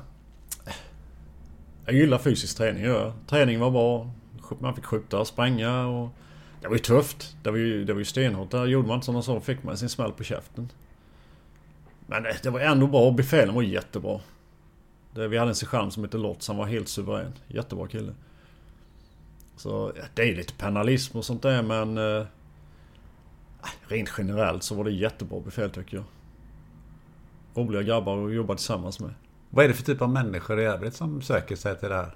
Jag gillar fysisk träning, ja. Träning var bra. Man fick skjuta och spränga och... Det var ju tufft. Det var ju, det var ju stenhårt. Där gjorde man inte sådana saker fick man sin smäll på käften. Men det, det var ändå bra. Befälen var jättebra. Det, vi hade en sergeant som hette Lotz. Han var helt suverän. Jättebra kille. Så det är lite penalism och sånt där men... Eh, ah, rent generellt så var det jättebra befäl tycker jag. Roliga grabbar att jobba tillsammans med. Vad är det för typ av människor i övrigt som söker sig till det här?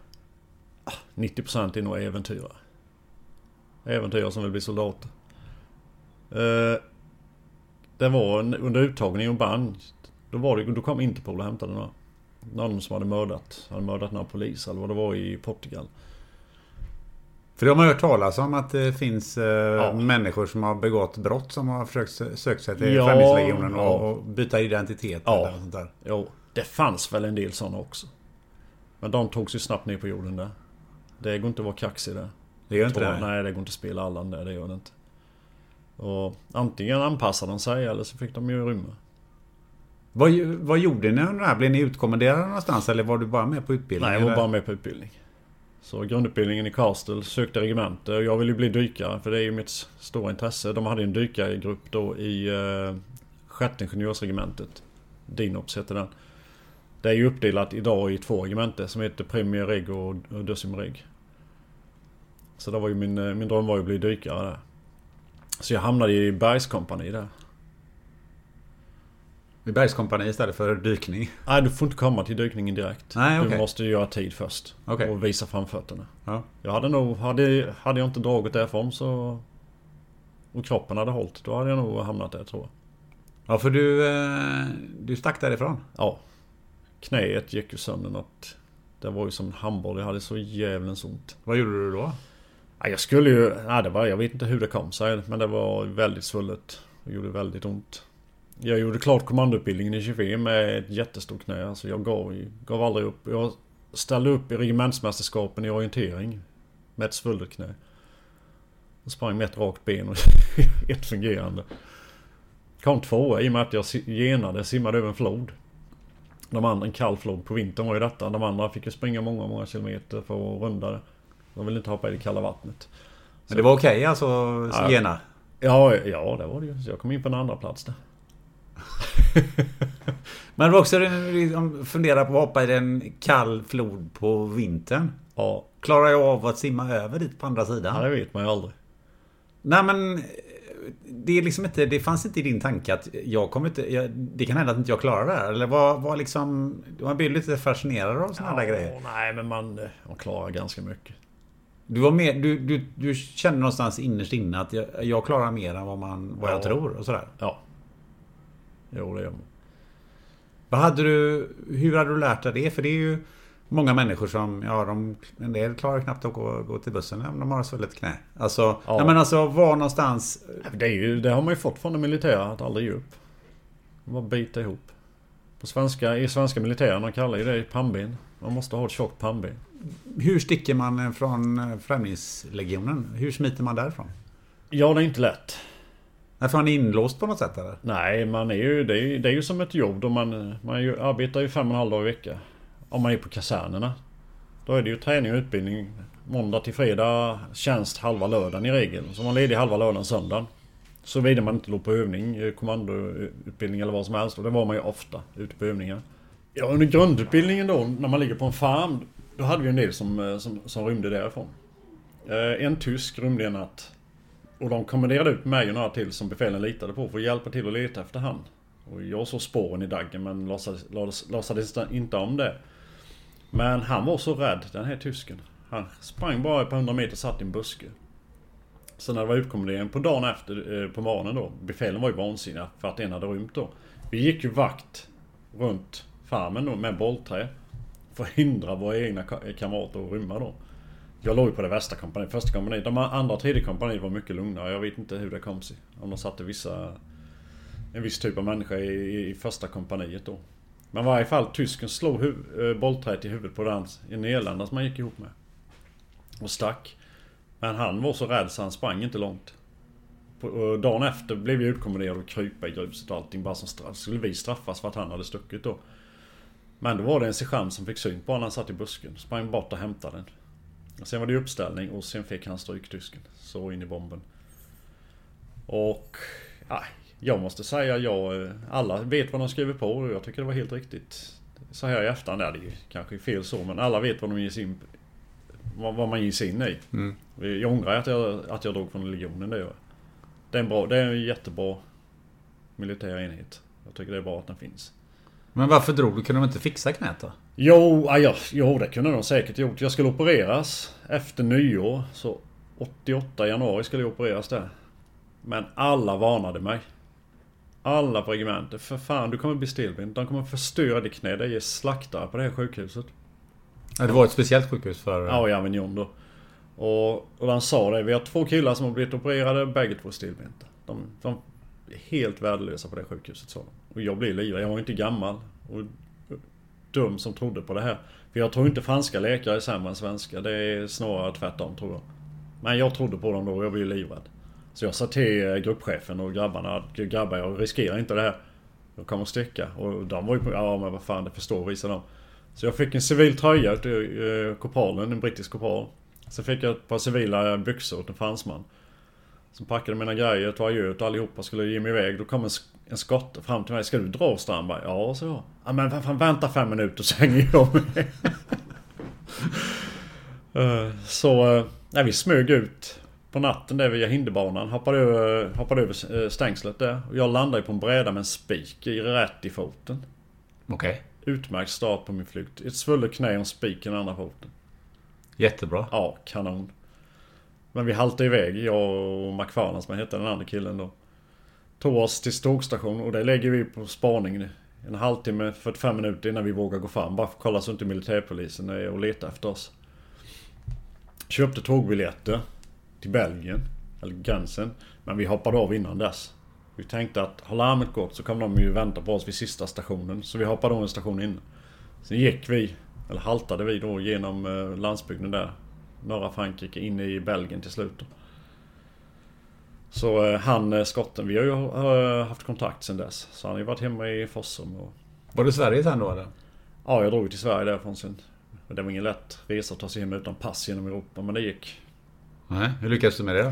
90% är nog äventyrare. Äventyrare som vill bli soldater. Eh, det var en, under uttagningen i band. Då, var det, då kom Interpol och hämtade några. Någon som hade mördat, hade mördat några poliser eller vad det var i Portugal. För de har hört talas om att det finns eh, ja. människor som har begått brott som har försökt söka sig till ja, Främlingslegionen och, ja. och byta identitet. Ja. Eller sånt där. Jo, det fanns väl en del sådana också. Men de togs ju snabbt ner på jorden där. Det går inte att vara kaxig där. Det gör inte det? Nej, det går inte att spela Allan där. Det gör det inte. Och antingen anpassade de sig eller så fick de ju rymma. Vad, vad gjorde ni under det här? Blev ni utkommenderade någonstans eller var du bara med på utbildning? Nej, jag var eller? bara med på utbildning. Så grundutbildningen i Karstel sökte regemente och jag ville bli dykare för det är ju mitt stora intresse. De hade en dykargrupp då i eh, sjätte ingenjörsregementet. Dinops heter den. Det är ju uppdelat idag i två regementen som heter Premier Reg och Decim Reg. Så det var ju min, eh, min dröm var ju att bli dykare där. Så jag hamnade i bergskompani där. I bergskompani istället för dykning? Nej, du får inte komma till dykningen direkt. Nej, okay. Du måste göra tid först. Okay. Och visa framfötterna. Ja. Jag hade nog... Hade, hade jag inte dragit därifrån så... Och kroppen hade hållit. Då hade jag nog hamnat där tror jag. Ja, för du... Eh, du stack därifrån? Ja knäet gick ju sönder något. Det var ju som en handboll. Jag hade så jävlens ont. Vad gjorde du då? Ja, jag skulle ju... Nej, det var, jag vet inte hur det kom sig. Men det var väldigt svullet. Det gjorde väldigt ont. Jag gjorde klart kommandoutbildningen i 25 med ett jättestort knä. Alltså jag gav, gav aldrig upp. Jag ställde upp i regementsmästerskapen i orientering. Med ett svullet knä. Och sprang med ett rakt ben och ett fungerande. Kom tvåa i och med att jag genade, simmade över en flod. De andra, en kall flod på vintern var ju detta. De andra fick ju springa många, många kilometer för att runda det. De ville inte hoppa i det kalla vattnet. Men det var okej alltså, Ja. Jena? Ja, ja det var det ju. Så jag kom in på en andra plats där. Men det var också liksom, fundera på att hoppa i en kall flod på vintern. Ja, Klarar jag av att simma över dit på andra sidan? ja det vet man ju aldrig. Nej men... Det är liksom inte... Det fanns inte i din tanke att jag kommer inte... Jag, det kan hända att inte jag klarar det här. Eller vad, vad liksom... Man blir lite fascinerad av sådana där grejer. Nej, men man, man klarar ganska mycket. Du var med... Du, du, du kände någonstans innerst inne att jag, jag klarar mer än vad, man, vad jag Ja. tror och sådär. Ja. Jo, det gör man. Vad hade du... Hur hade du lärt dig det? För det är ju många människor som... Ja, de, en del klarar knappt att gå, gå till bussen om de har svullet knä. Alltså... Ja. Nej men alltså var någonstans... Det, är ju, det har man ju fått från det militära, att aldrig ge upp. Bara bita ihop. På svenska, I svenska militären de kallar ju det pannben. Man måste ha ett tjockt pannben. Hur sticker man från Främlingslegionen? Hur smiter man därifrån? Ja, det är inte lätt. Är man inlåst på något sätt eller? Nej, man är ju, det, är, det är ju som ett jobb då man, man ju, arbetar ju fem och en halv dag i vecka. Om man är på kasernerna. Då är det ju träning och utbildning måndag till fredag, tjänst halva lördagen i regel. Så man är ledig halva lördagen, söndagen. Såvida man inte låg på övning, eh, kommandoutbildning eller vad som helst. Och det var man ju ofta ute på övningar. Ja, under grundutbildningen då, när man ligger på en farm. Då hade vi en del som, eh, som, som rymde därifrån. Eh, en tysk rymde en natt. Och de kommenderade ut mig och några till som befälen litade på för att hjälpa till att leta efter han. Och jag såg spåren i daggen men låtsades, låtsades inte om det. Men han var så rädd, den här tysken. Han sprang bara ett par hundra meter och satt i en buske. Sen när det var utkommendering på dagen efter, eh, på morgonen då. Befälen var ju vansinniga för att en hade rymt då. Vi gick ju vakt runt farmen då med bollträ. För att hindra våra egna kamrater att rymma då. Jag låg ju på det värsta kompaniet, första kompaniet. De andra och tredje kompaniet var mycket lugnare. Jag vet inte hur det kom sig. Om de satte vissa... En viss typ av människa i, i första kompaniet då. Men i varje fall, tysken slog huv, eh, bollträet i huvudet på den nederländaren som han gick ihop med. Och stack. Men han var så rädd så han sprang inte långt. På, eh, dagen efter blev vi utkommenderade att krypa i gruset och allting bara som straff. Skulle vi straffas för att han hade stuckit då. Men då var det en sergeant som fick syn på honom. Han satt i busken. Sprang bort och hämtade den. Och sen var det uppställning och sen fick han stryktysken. Så in i bomben. Och... Ja, jag måste säga jag... Alla vet vad de skriver på och jag tycker det var helt riktigt. Så här i efterhand, ja, det är kanske fel så men alla vet vad de ger sig in vad, vad man ger sig in i. Mm. Jag ångrar att jag, att jag drog från legionen det gör. Det är en bra, det är en jättebra militär enhet. Jag tycker det är bra att den finns. Men varför drog du? Kunde de inte fixa knät då? Jo, ja, jo, det kunde de säkert gjort. Jag skulle opereras efter nyår. Så 88 januari skulle jag opereras där. Men alla varnade mig. Alla på regementet. För fan, du kommer bli stelbent. De kommer förstöra ditt knä. Det är slaktare på det här sjukhuset. Ja, det var ett speciellt sjukhus för... Ja, i Avignon då. Och, och han sa det. Vi har två killar som har blivit opererade. Bägge två stelbenta. De, de är helt värdelösa på det sjukhuset sa de. Och jag blev livrädd. Jag var inte gammal. Och dum som trodde på det här. För jag tror inte franska läkare är sämre än svenska. Det är snarare tvärtom tror jag. Men jag trodde på dem då och jag blev livrädd. Så jag sa till eh, gruppchefen och grabbarna att grabbar jag riskerar inte det här. Jag kommer sticka. Och de var ju på, ja men vad fan det förstår visar de. Så jag fick en civil tröja utav eh, korpralen, en brittisk korpral. Sen fick jag ett par civila byxor åt en fransman. Som packade mina grejer, tog adjö och allihopa, skulle ge mig iväg. Då kom en, sk- en skotte fram till mig. Ska du dra Strandberg? Ja, så jag. Ja men vad fan, vänta fem minuter så hänger jag med. Eh, så, eh, nej, vi smög ut på natten där via hinderbanan. Hoppade över, hoppade över eh, stängslet där. Och jag landade på en bräda med en spik i rätt i foten. Okej. Utmärkt start på min flykt. Ett svullet knä och en spik i den andra foten. Jättebra. Ja, kanon. Men vi haltade iväg, jag och McFarland som hette den andra killen då. Tog oss till tågstation och där lägger vi på spaning en halvtimme, 45 minuter innan vi vågar gå fram. Bara för att kolla så inte militärpolisen är och letar efter oss. Köpte tågbiljetter till Belgien, eller gränsen. Men vi hoppade av innan dess. Vi tänkte att har larmet gått så kommer de ju vänta på oss vid sista stationen. Så vi hoppade av en station innan. Sen gick vi, eller haltade vi då genom eh, landsbygden där. Norra Frankrike in i Belgien till slut. Så eh, han eh, skotten, vi har ju haft kontakt sen dess. Så han har ju varit hemma i Fossum och... Var det Sverige sen då eller? Ja, jag drog till Sverige därifrån sen. Det var ingen lätt resa att ta sig hem utan pass genom Europa, men det gick. Nej, hur lyckades du med det då?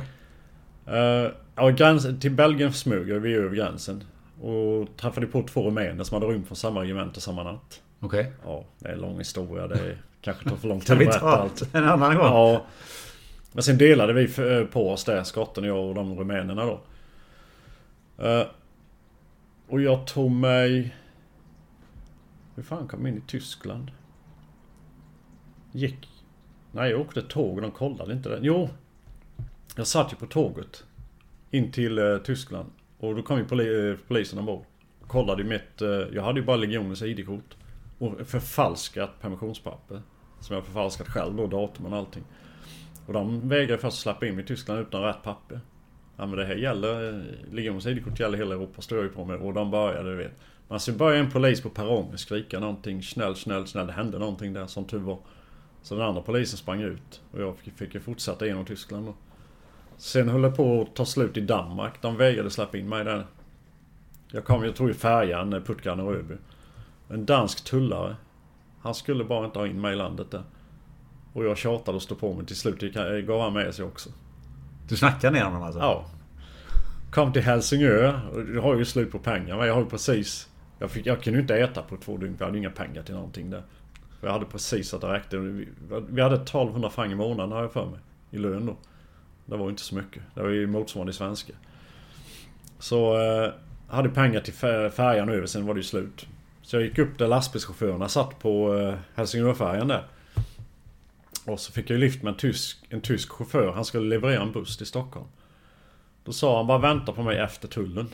Uh, ja, gräns, till Belgien smög vi över gränsen. Och träffade på två rumäner som hade rymt från samma regemente samma natt. Okej. Okay. Ja, det är en lång historia. Det kanske tar för lång tid att berätta allt. en annan gång? Ja. Men sen delade vi eh, på oss där, skotten, jag och de rumänerna då. Uh, och jag tog mig... Hur fan kom jag in i Tyskland? Gick... Nej, jag åkte tåg och de kollade inte det. Jo! Jag satt ju på tåget. In till eh, Tyskland. Och då kom ju poli eh, polisen ombord. Kollade ju mitt... Eh, jag hade ju bara legionens ID-kort. Och förfalskat permissionspapper. Som jag förfalskat själv då, datum och allting. Och de vägrade först släppa in mig i Tyskland utan rätt papper. Ja men det här gäller, eh, Legionens ID-kort gäller hela Europa står jag ju på mig. Och de började, du vet. Men så började en polis på perrongen skrika någonting. Snäll, snäll, snäll. Det hände någonting där som tur var. Så den andra polisen sprang ut. Och jag fick ju fortsätta genom Tyskland då. Sen höll det på att ta slut i Danmark. De vägrade släppa in mig där. Jag kom, jag tog ju färjan, Puttgarden och Röby. En dansk tullare. Han skulle bara inte ha in mig i landet där. Och jag tjatade och stod på mig. Till slut gav han med sig också. Du snackade ner honom alltså? Ja. Kom till Helsingör. Och jag har ju slut på pengar. Men jag har ju precis... Jag, fick, jag kunde inte äta på två dygn. Jag hade inga pengar till någonting där. För jag hade precis att det räckte. Vi, vi hade 1200 franc i månaden har jag för mig. I lön då. Det var ju inte så mycket. Det var ju motsvarande svenska. Så... Eh, hade pengar till färjan över. Sen var det ju slut. Så jag gick upp där lastbilschaufförerna satt på eh, Helsingörfärjan där. Och så fick jag lift med en tysk, en tysk chaufför. Han skulle leverera en buss till Stockholm. Då sa han bara vänta på mig efter tullen.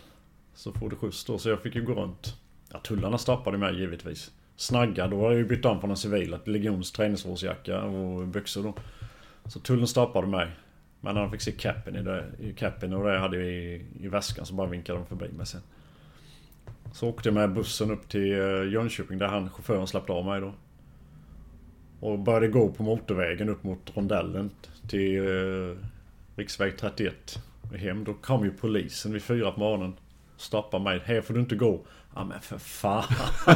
Så får du skjuts då. Så jag fick ju gå runt. Ja, tullarna stoppade mig givetvis. Snagga, då har jag ju bytt om från en civil till Legions träningsvårdsjacka och byxor då. Så tullen stoppade mig. Men när de fick se capen i, det, i capen och det jag hade i, i väskan så bara vinkade de förbi mig sen. Så åkte jag med bussen upp till eh, Jönköping där han, chauffören släppte av mig då. Och började gå på motorvägen upp mot rondellen till eh, riksväg 31 hem. Då kom ju polisen vid fyra på morgonen. Stoppade mig. Här får du inte gå. Ja men för fan.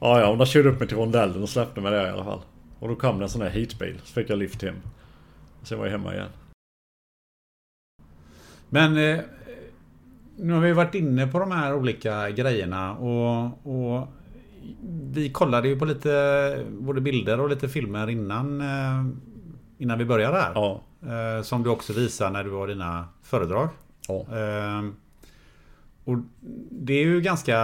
ja ja, de körde upp mig till rondellen och släppte mig där i alla fall. Och då kom det en sån här heatbil. Så fick jag lift hem. Sen var jag hemma igen. Men eh, nu har vi varit inne på de här olika grejerna och, och vi kollade ju på lite både bilder och lite filmer innan eh, Innan vi började här. Ja. Eh, som du också visar när du har dina föredrag. Ja. Eh, och det är ju ganska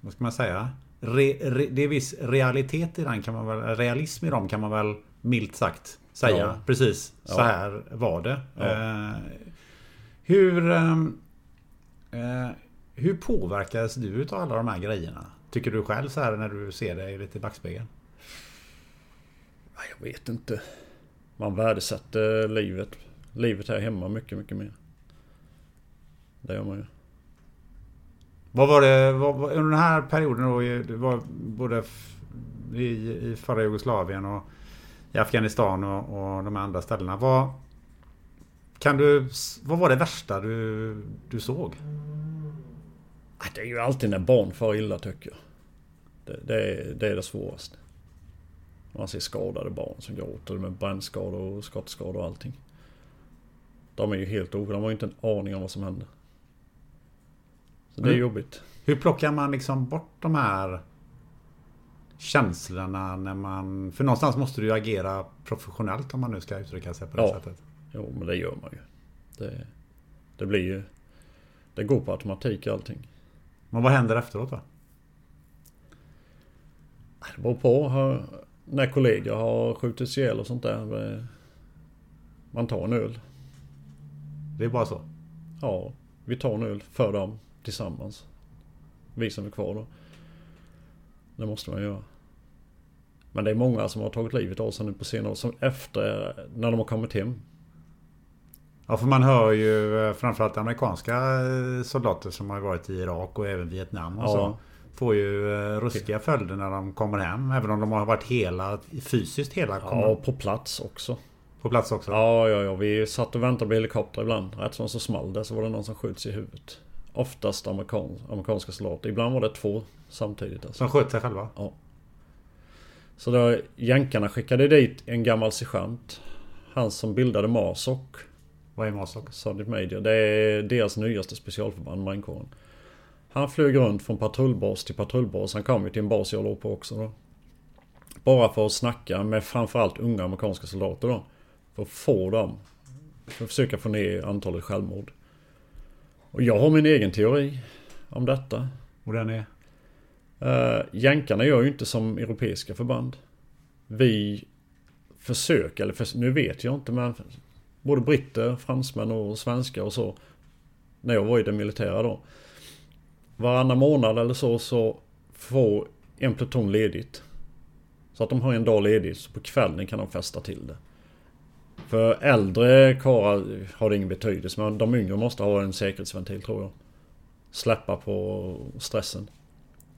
Vad ska man säga? Re, re, det är viss realitet i den kan man väl Realism i dem kan man väl milt sagt säga. Ja. Precis så ja. här var det. Hur Hur påverkades du av alla de här grejerna? Tycker du själv så här när du ser dig lite i backspegeln? Jag vet inte. Man värdesätter livet. Livet här hemma mycket, mycket mer. Det gör man ju. Vad var det vad, under den här perioden då? Det var både i, i förra Jugoslavien och i Afghanistan och, och de andra ställena. Vad, kan du, vad var det värsta du, du såg? Ah, det är ju alltid när barn far illa tycker jag. Det, det, är, det är det svåraste. Man ser skadade barn som gråter med brännskador och skottskador och allting. De är ju helt oskyldiga. De har ju inte en aning om vad som händer. Så det är mm. jobbigt. Hur plockar man liksom bort de här känslorna när man... För någonstans måste du ju agera professionellt om man nu ska uttrycka sig på det ja. sättet. Jo, men det gör man ju. Det, det blir ju... Det går på automatik allting. Men vad händer efteråt då? Det beror på. När kollegor har skjutits ihjäl och sånt där. Man tar en öl. Det är bara så? Ja, vi tar en öl för dem tillsammans. Vi som är kvar då. Det måste man göra. Men det är många som har tagit livet av sig nu på senare. Som efter, när de har kommit hem. Ja, för man hör ju eh, framförallt amerikanska eh, soldater som har varit i Irak och även Vietnam och ja. så. Får ju eh, ruskiga följder när de kommer hem. Även om de har varit hela, fysiskt hela. Kommer. Ja, på plats också. På plats också? Ja, ja, ja. Vi satt och väntade på helikopter ibland. Rätt som så small det så var det någon som sköts i huvudet. Oftast amerikan, amerikanska soldater. Ibland var det två samtidigt. Alltså. Som sköt sig själva? Ja. Så då jänkarna skickade dit en gammal sergeant. Han som bildade MASOK. Vad är Masok? Sergeant Major. Det är deras nyaste specialförband, marinkåren. Han flög runt från patrullbas till patrullbas. Han kom ju till en bas jag låg på också då. Bara för att snacka med framförallt unga amerikanska soldater då. För att få dem. För att försöka få ner antalet självmord. Och jag har min egen teori om detta. Och den är? Uh, jänkarna gör ju inte som europeiska förband. Vi försöker, eller för, nu vet jag inte men både britter, fransmän och svenskar och så. När jag var i det militära då. Varannan månad eller så så får en pluton ledigt. Så att de har en dag ledigt, så på kvällen kan de fästa till det. För äldre karlar har det ingen betydelse, men de yngre måste ha en säkerhetsventil tror jag. Släppa på stressen.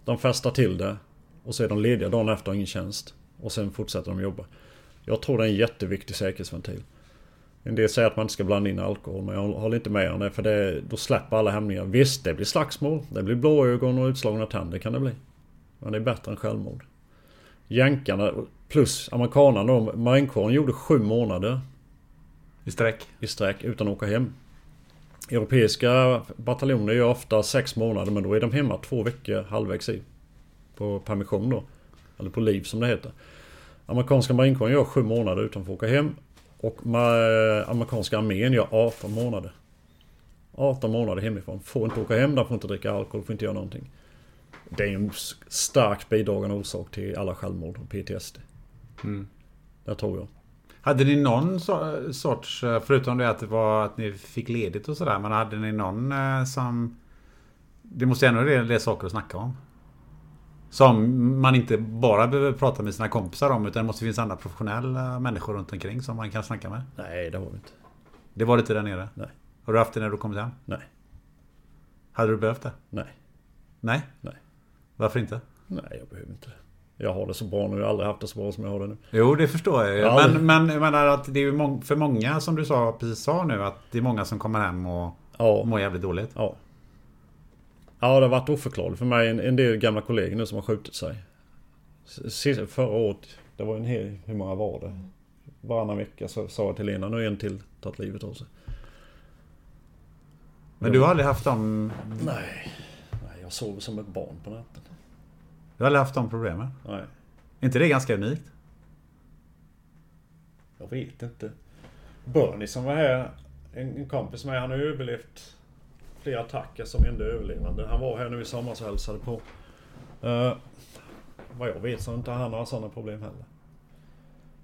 De festar till det och så är de lediga dagen efter och ingen tjänst. Och sen fortsätter de jobba. Jag tror det är en jätteviktig säkerhetsventil. En del säger att man inte ska blanda in alkohol men jag håller inte med om det för det, då släpper alla hämningar. Visst, det blir slagsmål. Det blir blåögon och utslagna tänder kan det bli. Men det är bättre än självmord. Jänkarna plus amerikanerna då, marinkåren gjorde sju månader i sträck? i sträck utan att åka hem. Europeiska bataljoner gör ofta sex månader men då är de hemma två veckor halvvägs i. På permission då. Eller på liv som det heter. Amerikanska marinkåren gör sju månader utan att få åka hem. Och amerikanska armén gör 18 månader. 18 månader hemifrån. Får inte åka hem där, får inte dricka alkohol, får inte göra någonting. Det är en starkt bidragande orsak till alla självmord och PTSD. Mm. Det tror jag. Hade ni någon so- sorts, eh, förutom det att det var att ni fick ledigt och sådär, men hade ni någon eh, som... Det måste ändå vara en del saker att snacka om. Som man inte bara behöver prata med sina kompisar om, utan det måste finnas andra professionella människor runt omkring som man kan snacka med. Nej, det har vi inte. Det var det inte där nere? Nej. Har du haft det när du kommit hem? Nej. Hade du behövt det? Nej. Nej? Nej. Varför inte? Nej, jag behöver inte det. Jag har det så bra nu. Jag har aldrig haft det så bra som jag har det nu. Jo, det förstår jag ju. Ja, Men, men jag menar att det är ju för många, som du sa, precis sa nu, att det är många som kommer hem och Ja. mår jävligt dåligt. Ja. Ja, det har varit oförklarligt för mig. En, en del gamla kollegor nu som har skjutit sig. Sist, förra året, det var en hel... Hur många var det? Varannan vecka så sa jag till Lena, nu är en till tagit livet av sig. Men du har aldrig haft de... Nej. Nej, jag sover som ett barn på natten. Du har aldrig haft de problemen? Nej. Är inte det ganska unikt? Jag vet inte. Bernie som var här, en, en kompis med han har överlevt flera attacker som enda överlevande. Han var här nu i somras och hälsade på. Uh, vad jag vet så har inte han några sådana problem heller.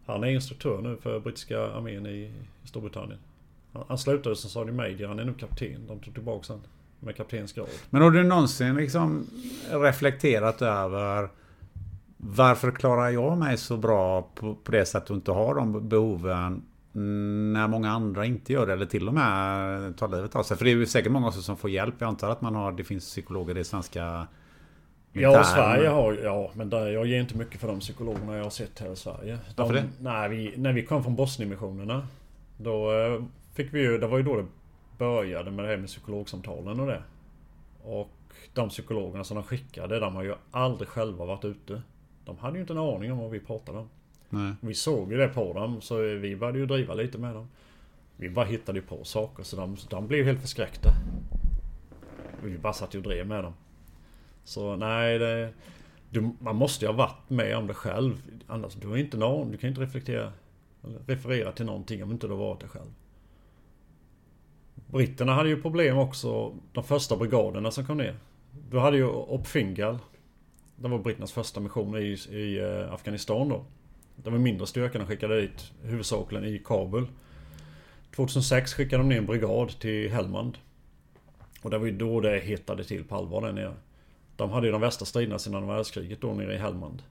Han är instruktör nu för brittiska armén i Storbritannien. Han, han slutade som Sergeant Major, han är nu kapten. De tog tillbaka han med kaptensgrad. Men har du någonsin liksom reflekterat över varför klarar jag mig så bra på, på det sättet och inte har de behoven när många andra inte gör det eller till och med tar livet av sig? För det är ju säkert många som får hjälp. Jag antar att man har, det finns psykologer i svenska Ja. Sverige har Ja, men där, jag ger inte mycket för de psykologerna jag har sett här i Sverige. De, Varför det? Nej, vi, när vi kom från Bosnienmissionerna. Då eh, fick vi ju... Det var ju då det började med det här med psykologsamtalen och det. Och de psykologerna som de skickade, de har ju aldrig själva varit ute. De hade ju inte en aning om vad vi pratade om. Nej. Vi såg ju det på dem, så vi började ju driva lite med dem. Vi bara hittade ju på saker, så de, de blev helt förskräckta. Vi bara satt ju och drev med dem. Så nej, det, du, man måste ju ha varit med om det själv. Annars du har inte någon, du kan inte reflektera referera till någonting om inte du har varit det själv. Britterna hade ju problem också, de första brigaderna som kom ner. Du hade ju Opfingal. Det var britternas första mission i, i eh, Afghanistan då. De var mindre styrkorna skickade dit, huvudsakligen i Kabul. 2006 skickade de ner en brigad till Helmand. Och det var ju då det hettade till på allvar där nere. De hade ju de värsta striderna sedan andra världskriget då nere i Helmand.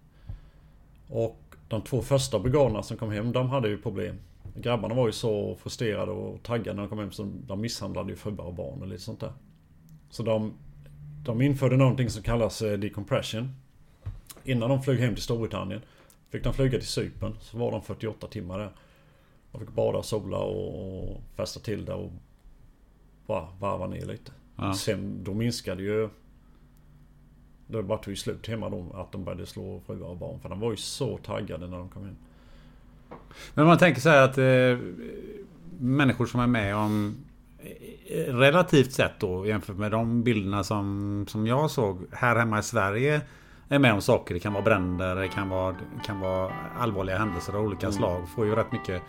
Och de två första brigaderna som kom hem, de hade ju problem. Grabbarna var ju så frustrerade och taggade när de kom hem så de misshandlade ju fruar och barn och lite sånt där. Så de, de införde någonting som kallas eh, decompression. Innan de flög hem till Storbritannien fick de flyga till Cypern. Så var de 48 timmar där. Och fick bada och sola och festa till det och bara varva ner lite. Ja. Sen då minskade ju det var ju slut hemma då att de började slå fruar och barn. För de var ju så taggade när de kom in. Men man tänker så här att eh, människor som är med om eh, relativt sett då jämfört med de bilderna som, som jag såg här hemma i Sverige är med om saker. Det kan vara bränder, det kan vara, kan vara allvarliga händelser av olika Mm. slag. Får ju rätt mycket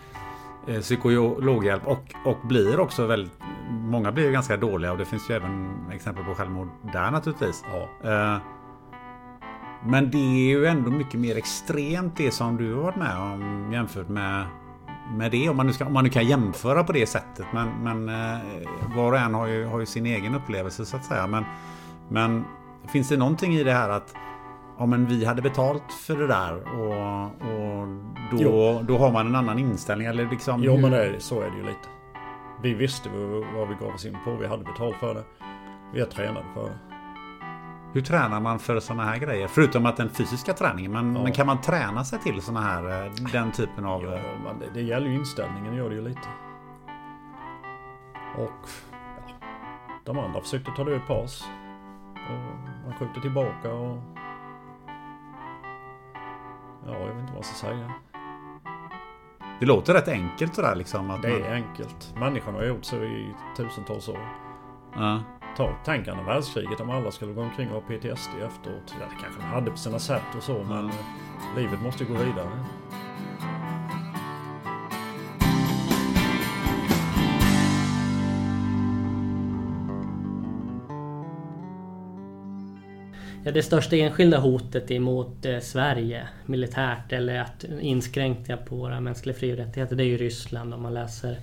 eh, psykologhjälp och, och blir också väldigt... Många blir ju ganska dåliga och det finns ju även exempel på självmord där naturligtvis. Ja. Eh, Men det är ju ändå mycket mer extremt det som du har varit med om jämfört med, med det. Om man, nu ska, om man nu kan jämföra på det sättet. Men, men eh, var och en har ju, har ju sin egen upplevelse så att säga. Men, men finns det någonting i det här att Ja men vi hade betalt för det där och, och då, Jo. då har man en annan inställning eller liksom Jo hur- men är- så är det ju lite. Vi visste vad vi gav oss in på. Vi hade betalt för det. Vi är tränade för det. Hur tränar man för sådana här grejer? Förutom att den fysiska träningen. Men, Ja. men kan man träna sig till sådana här, eh, den typen av... Ja, eh, men det, det gäller ju inställningen, gör det ju lite. Och ja, de andra försökte ta död på oss. Och man skjuter tillbaka och... Ja, jag vet inte vad jag ska säga. Det låter rätt enkelt sådär liksom. Att Det man, är enkelt. Människan har gjort så i tusentals år. ja. Ta, tänk andra världskriget om alla skulle gå omkring och ha PTSD efteråt. Ja, det kanske de hade på sina sätt och så men eh, livet måste gå vidare. Ja, det största enskilda hotet emot eh, Sverige militärt eller att inskränkningar på våra mänskliga fri och rättigheter det är ju Ryssland om man läser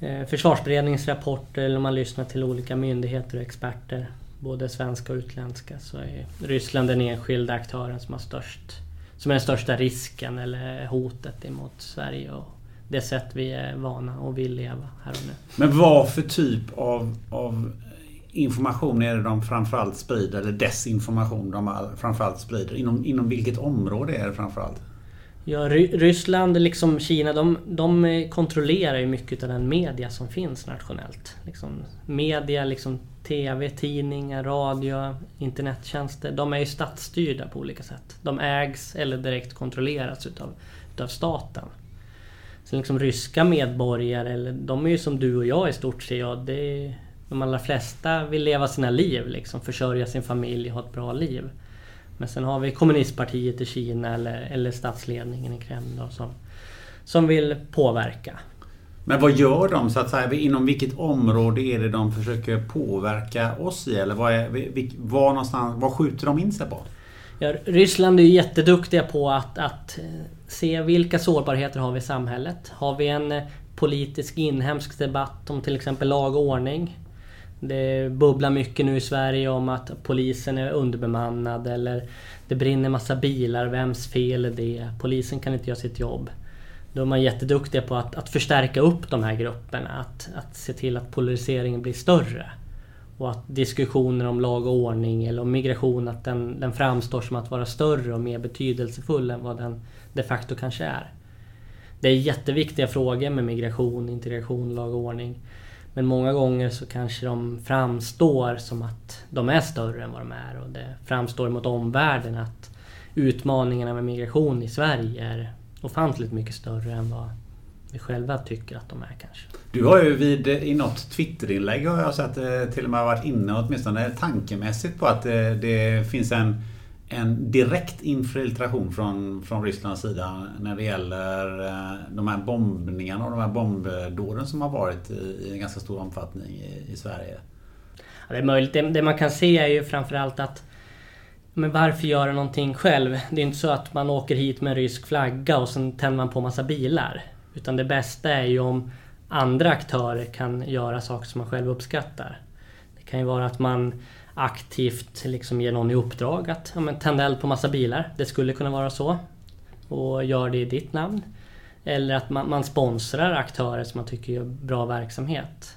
Eh, försvarsberedningens rapporter eller om man lyssnar till olika myndigheter och experter både svenska och utländska så är Ryssland den enskilda aktören som har störst som är den största risken eller hotet emot Sverige och det sätt vi är vana och vill leva här och nu. Men vad för typ av, av information är det de framförallt sprider? Eller desinformation de framförallt sprider? Inom, inom vilket område är det framförallt? Ja, Ry- Ryssland liksom Kina, de, de kontrollerar ju mycket av den media som finns nationellt. Liksom, media, liksom TV, tidningar, radio, internettjänster. De är ju statsstyrda på olika sätt. De ägs eller direkt kontrolleras utav, utav staten. Så liksom ryska medborgare, eller, de är ju som du och jag i stort sett. Ja, det är, de allra flesta vill leva sina liv, liksom, försörja sin familj, ha ett bra liv. Men sen har vi kommunistpartiet i Kina eller, eller statsledningen i Kreml då, som, som vill påverka. Men vad gör de så att säga? Inom vilket område är det de försöker påverka oss i? Eller vad, är, var någonstans, vad skjuter de in sig på? Ja, Ryssland är ju jätteduktiga på att, att eh, se vilka sårbarheter har vi i samhället. Har vi en eh, politisk inhemsk debatt om till exempel lag och ordning. Det bubblar mycket nu i Sverige om att polisen är underbemannad eller det brinner massa bilar. Vems fel är det? Polisen kan inte göra sitt jobb. Då är man jätteduktiga på att, att förstärka upp de här grupperna. Att, att se till att polariseringen blir större. Och att diskussioner om lag och ordning eller om migration att den, den framstår som att vara större och mer betydelsefull än vad den de facto kanske är. Det är jätteviktiga frågor med migration, integration, lag och ordning. Men många gånger så kanske de framstår som att de är större än vad de är och det framstår mot omvärlden att utmaningarna med migration i Sverige är ofantligt mycket större än vad vi själva tycker att de är kanske. Du har ju vid, i något Twitterinlägg har jag sett eh, till och med varit inne åtminstone tankemässigt på att det, det finns en, en direkt infiltration från, från Rysslands sida när det gäller eh, de här bombningarna och de här bombdåden som har varit i, i en ganska stor omfattning i, i Sverige. Ja, det är möjligt. Det, det man kan se är ju framförallt att men varför göra någonting själv? Det är inte så att man åker hit med en rysk flagga och sen tänder man på massa bilar. Utan det bästa är ju om andra aktörer kan göra saker som man själv uppskattar. Det kan ju vara att man aktivt liksom ger någon i uppdrag att ja, men tända eld på massa bilar. Det skulle kunna vara så. Och gör det i ditt namn. Eller att man, man sponsrar aktörer som man tycker gör bra verksamhet.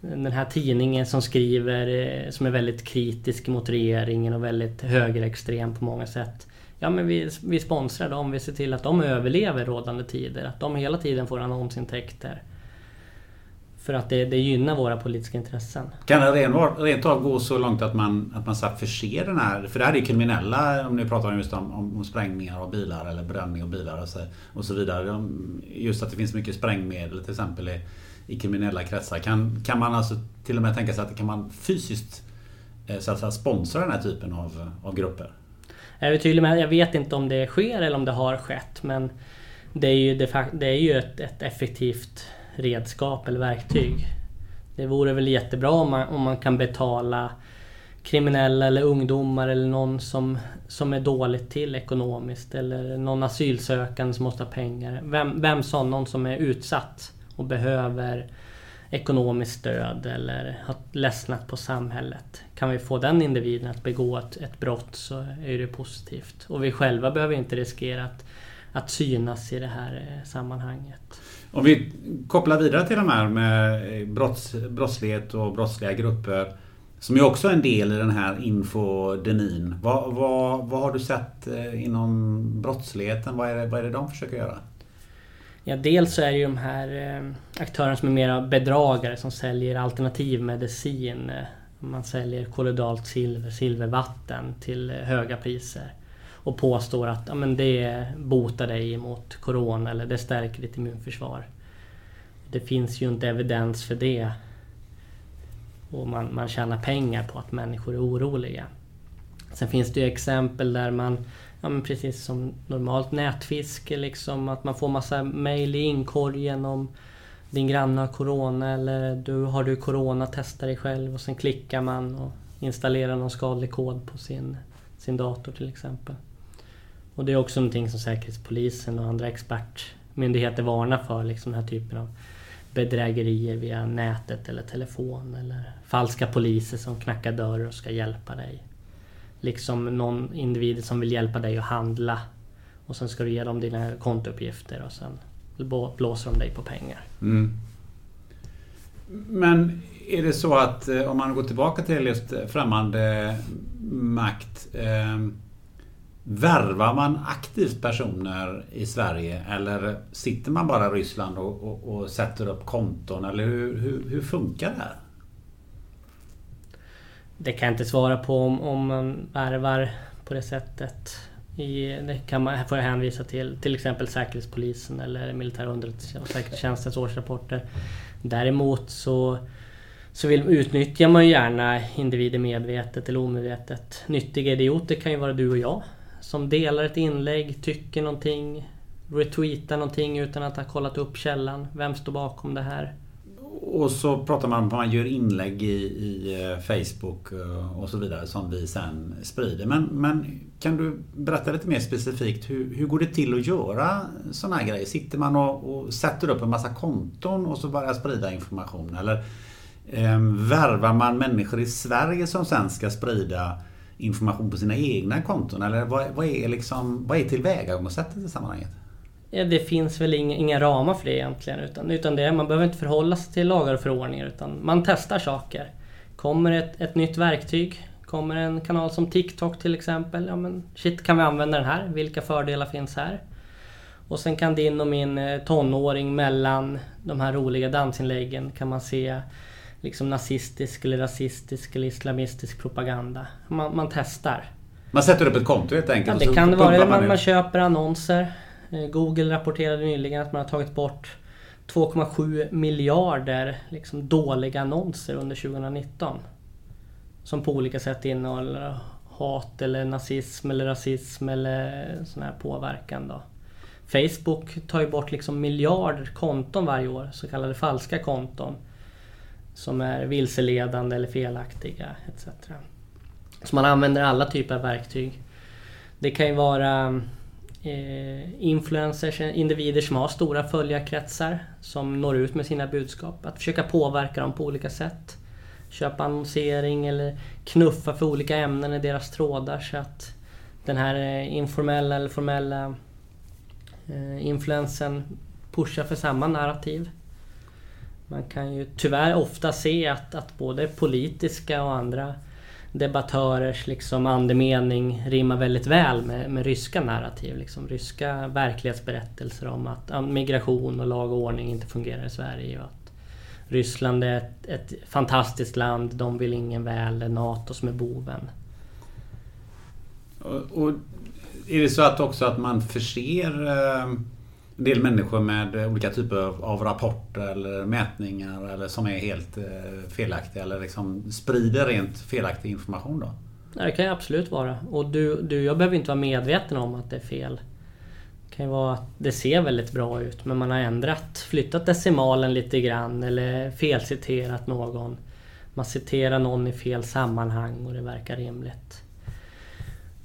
Den här tidningen som skriver, eh, som är väldigt kritisk mot regeringen och väldigt högerextrem på många sätt. Ja men vi, vi sponsrar dem, vi ser till att de överlever rådande tider. Att de hela tiden får annonsintäkter. För att det, det gynnar våra politiska intressen. Kan det rent, av gå så långt att man, att man så förser den här... För det här är kriminella, om ni pratar just om, om, om sprängningar av bilar eller bränning av bilar och så, och så vidare. Just att det finns mycket sprängmedel till exempel i, i kriminella kretsar. Kan, kan man alltså till och med tänka sig att kan man fysiskt eh, så att säga, sponsra den här typen av, av grupper? Jag är tydlig med jag vet inte om det sker eller om det har skett men det är ju, det är ju ett, ett effektivt redskap eller verktyg. Det vore väl jättebra om man, om man kan betala kriminella eller ungdomar eller någon som, som är dåligt till ekonomiskt eller någon asylsökande som måste ha pengar. Vem, vem som, någon som är utsatt och behöver ekonomiskt stöd eller har ledsnat på samhället. Kan vi få den individen att begå ett, ett brott så är det positivt. Och vi själva behöver inte riskera att, att synas i det här eh, sammanhanget. Om vi kopplar vidare till de här med eh, brotts, brottslighet och brottsliga grupper. Som ju också är en del i den här infodemin. Vad, vad, vad har du sett eh, inom brottsligheten? Vad är, det, vad är det de försöker göra? Ja, dels så är det ju de här eh, aktörerna som är mera bedragare som säljer alternativmedicin. Man säljer kollodalt silver, silvervatten till höga priser. Och påstår att ja, men det botar dig mot Corona eller det stärker ditt immunförsvar. Det finns ju inte evidens för det. Och man, man tjänar pengar på att människor är oroliga. Sen finns det ju exempel där man, ja men precis som normalt nätfiske liksom, att man får massa mail i inkorgen om din granne har Corona eller du har du Corona, testa dig själv och sen klickar man och installerar någon skadlig kod på sin, sin dator till exempel. Och det är också någonting som Säkerhetspolisen och andra expertmyndigheter varnar för, liksom den här typen av bedrägerier via nätet eller telefon eller falska poliser som knackar dörr och ska hjälpa dig. Liksom någon individ som vill hjälpa dig att handla och sen ska du ge dem dina kontouppgifter och sen blåser de dig på pengar. Mm. Men är det så att eh, om man går tillbaka till just främmande makt eh, Värvar man aktivt personer i Sverige eller sitter man bara i Ryssland och, och, och sätter upp konton? Eller hur, hur, hur, funkar det här? Det kan jag inte svara på om, om man värvar på det sättet. I, det kan man, får jag hänvisa till till exempel Säkerhetspolisen eller Militär och säkerhetstjänstens årsrapporter. Däremot så så vill, utnyttjar man ju gärna individer medvetet eller omedvetet. Nyttiga idioter kan ju vara du och jag som delar ett inlägg, tycker någonting, retweetar någonting utan att ha kollat upp källan. Vem står bakom det här? Och så pratar man om att man gör inlägg i, i eh, Facebook eh, och så vidare som vi sen sprider. Men, men kan du berätta lite mer specifikt hur, hur går det till att göra sådana här grejer? Sitter man och, och, sätter upp en massa konton och så börjar sprida information? Eller eh, värvar man människor i Sverige som sen ska sprida information på sina egna konton? Eller vad, vad är, liksom, vad är tillvägagångssättet i sammanhanget? Ja, det finns väl inga, inga ramar för det egentligen. Utan, utan det, man behöver inte förhålla sig till lagar och förordningar utan man testar saker. Kommer ett, ett nytt verktyg, kommer en kanal som TikTok till exempel. Ja men shit, kan vi använda den här? Vilka fördelar finns här? Och sen kan din och min eh, tonåring mellan de här roliga dansinläggen kan man se liksom nazistisk eller rasistisk eller islamistisk propaganda. Man, man testar. Man sätter upp ett konto helt enkelt? Ja, det kan det vara. Man, man köper annonser. Eh, Google rapporterade nyligen att man har tagit bort 2,7 miljarder liksom, dåliga annonser under 2019. Som på olika sätt innehåller hat eller nazism eller rasism eller sån här påverkan. Då. Facebook tar ju bort liksom miljarder konton varje år, så kallade falska konton som är vilseledande eller felaktiga etc. Så man använder alla typer av verktyg. Det kan ju vara eh, influencers, individer som har stora följarkretsar som når ut med sina budskap. Att försöka påverka dem på olika sätt. Köpa annonsering eller knuffa för olika ämnen i deras trådar så att den här eh, informella eller formella eh, influensen pushar för samma narrativ. Man kan ju tyvärr ofta se att, att både politiska och andra debattörers liksom andemening rimmar väldigt väl med, med ryska narrativ. Liksom ryska verklighetsberättelser om att migration och lag och ordning inte fungerar i Sverige. Och att Ryssland är ett, ett fantastiskt land, de vill ingen väl, det är NATO som är boven. Och, och är det så att också att man förser eh, del människor med olika typer av rapporter eller mätningar eller som är helt eh, felaktiga eller liksom sprider rent felaktig information då? Det kan ju absolut vara. Och du, du, jag behöver inte vara medveten om att det är fel. Det kan ju vara att det ser väldigt bra ut men man har ändrat, flyttat decimalen lite grann eller felciterat någon. Man citerar någon i fel sammanhang och det verkar rimligt.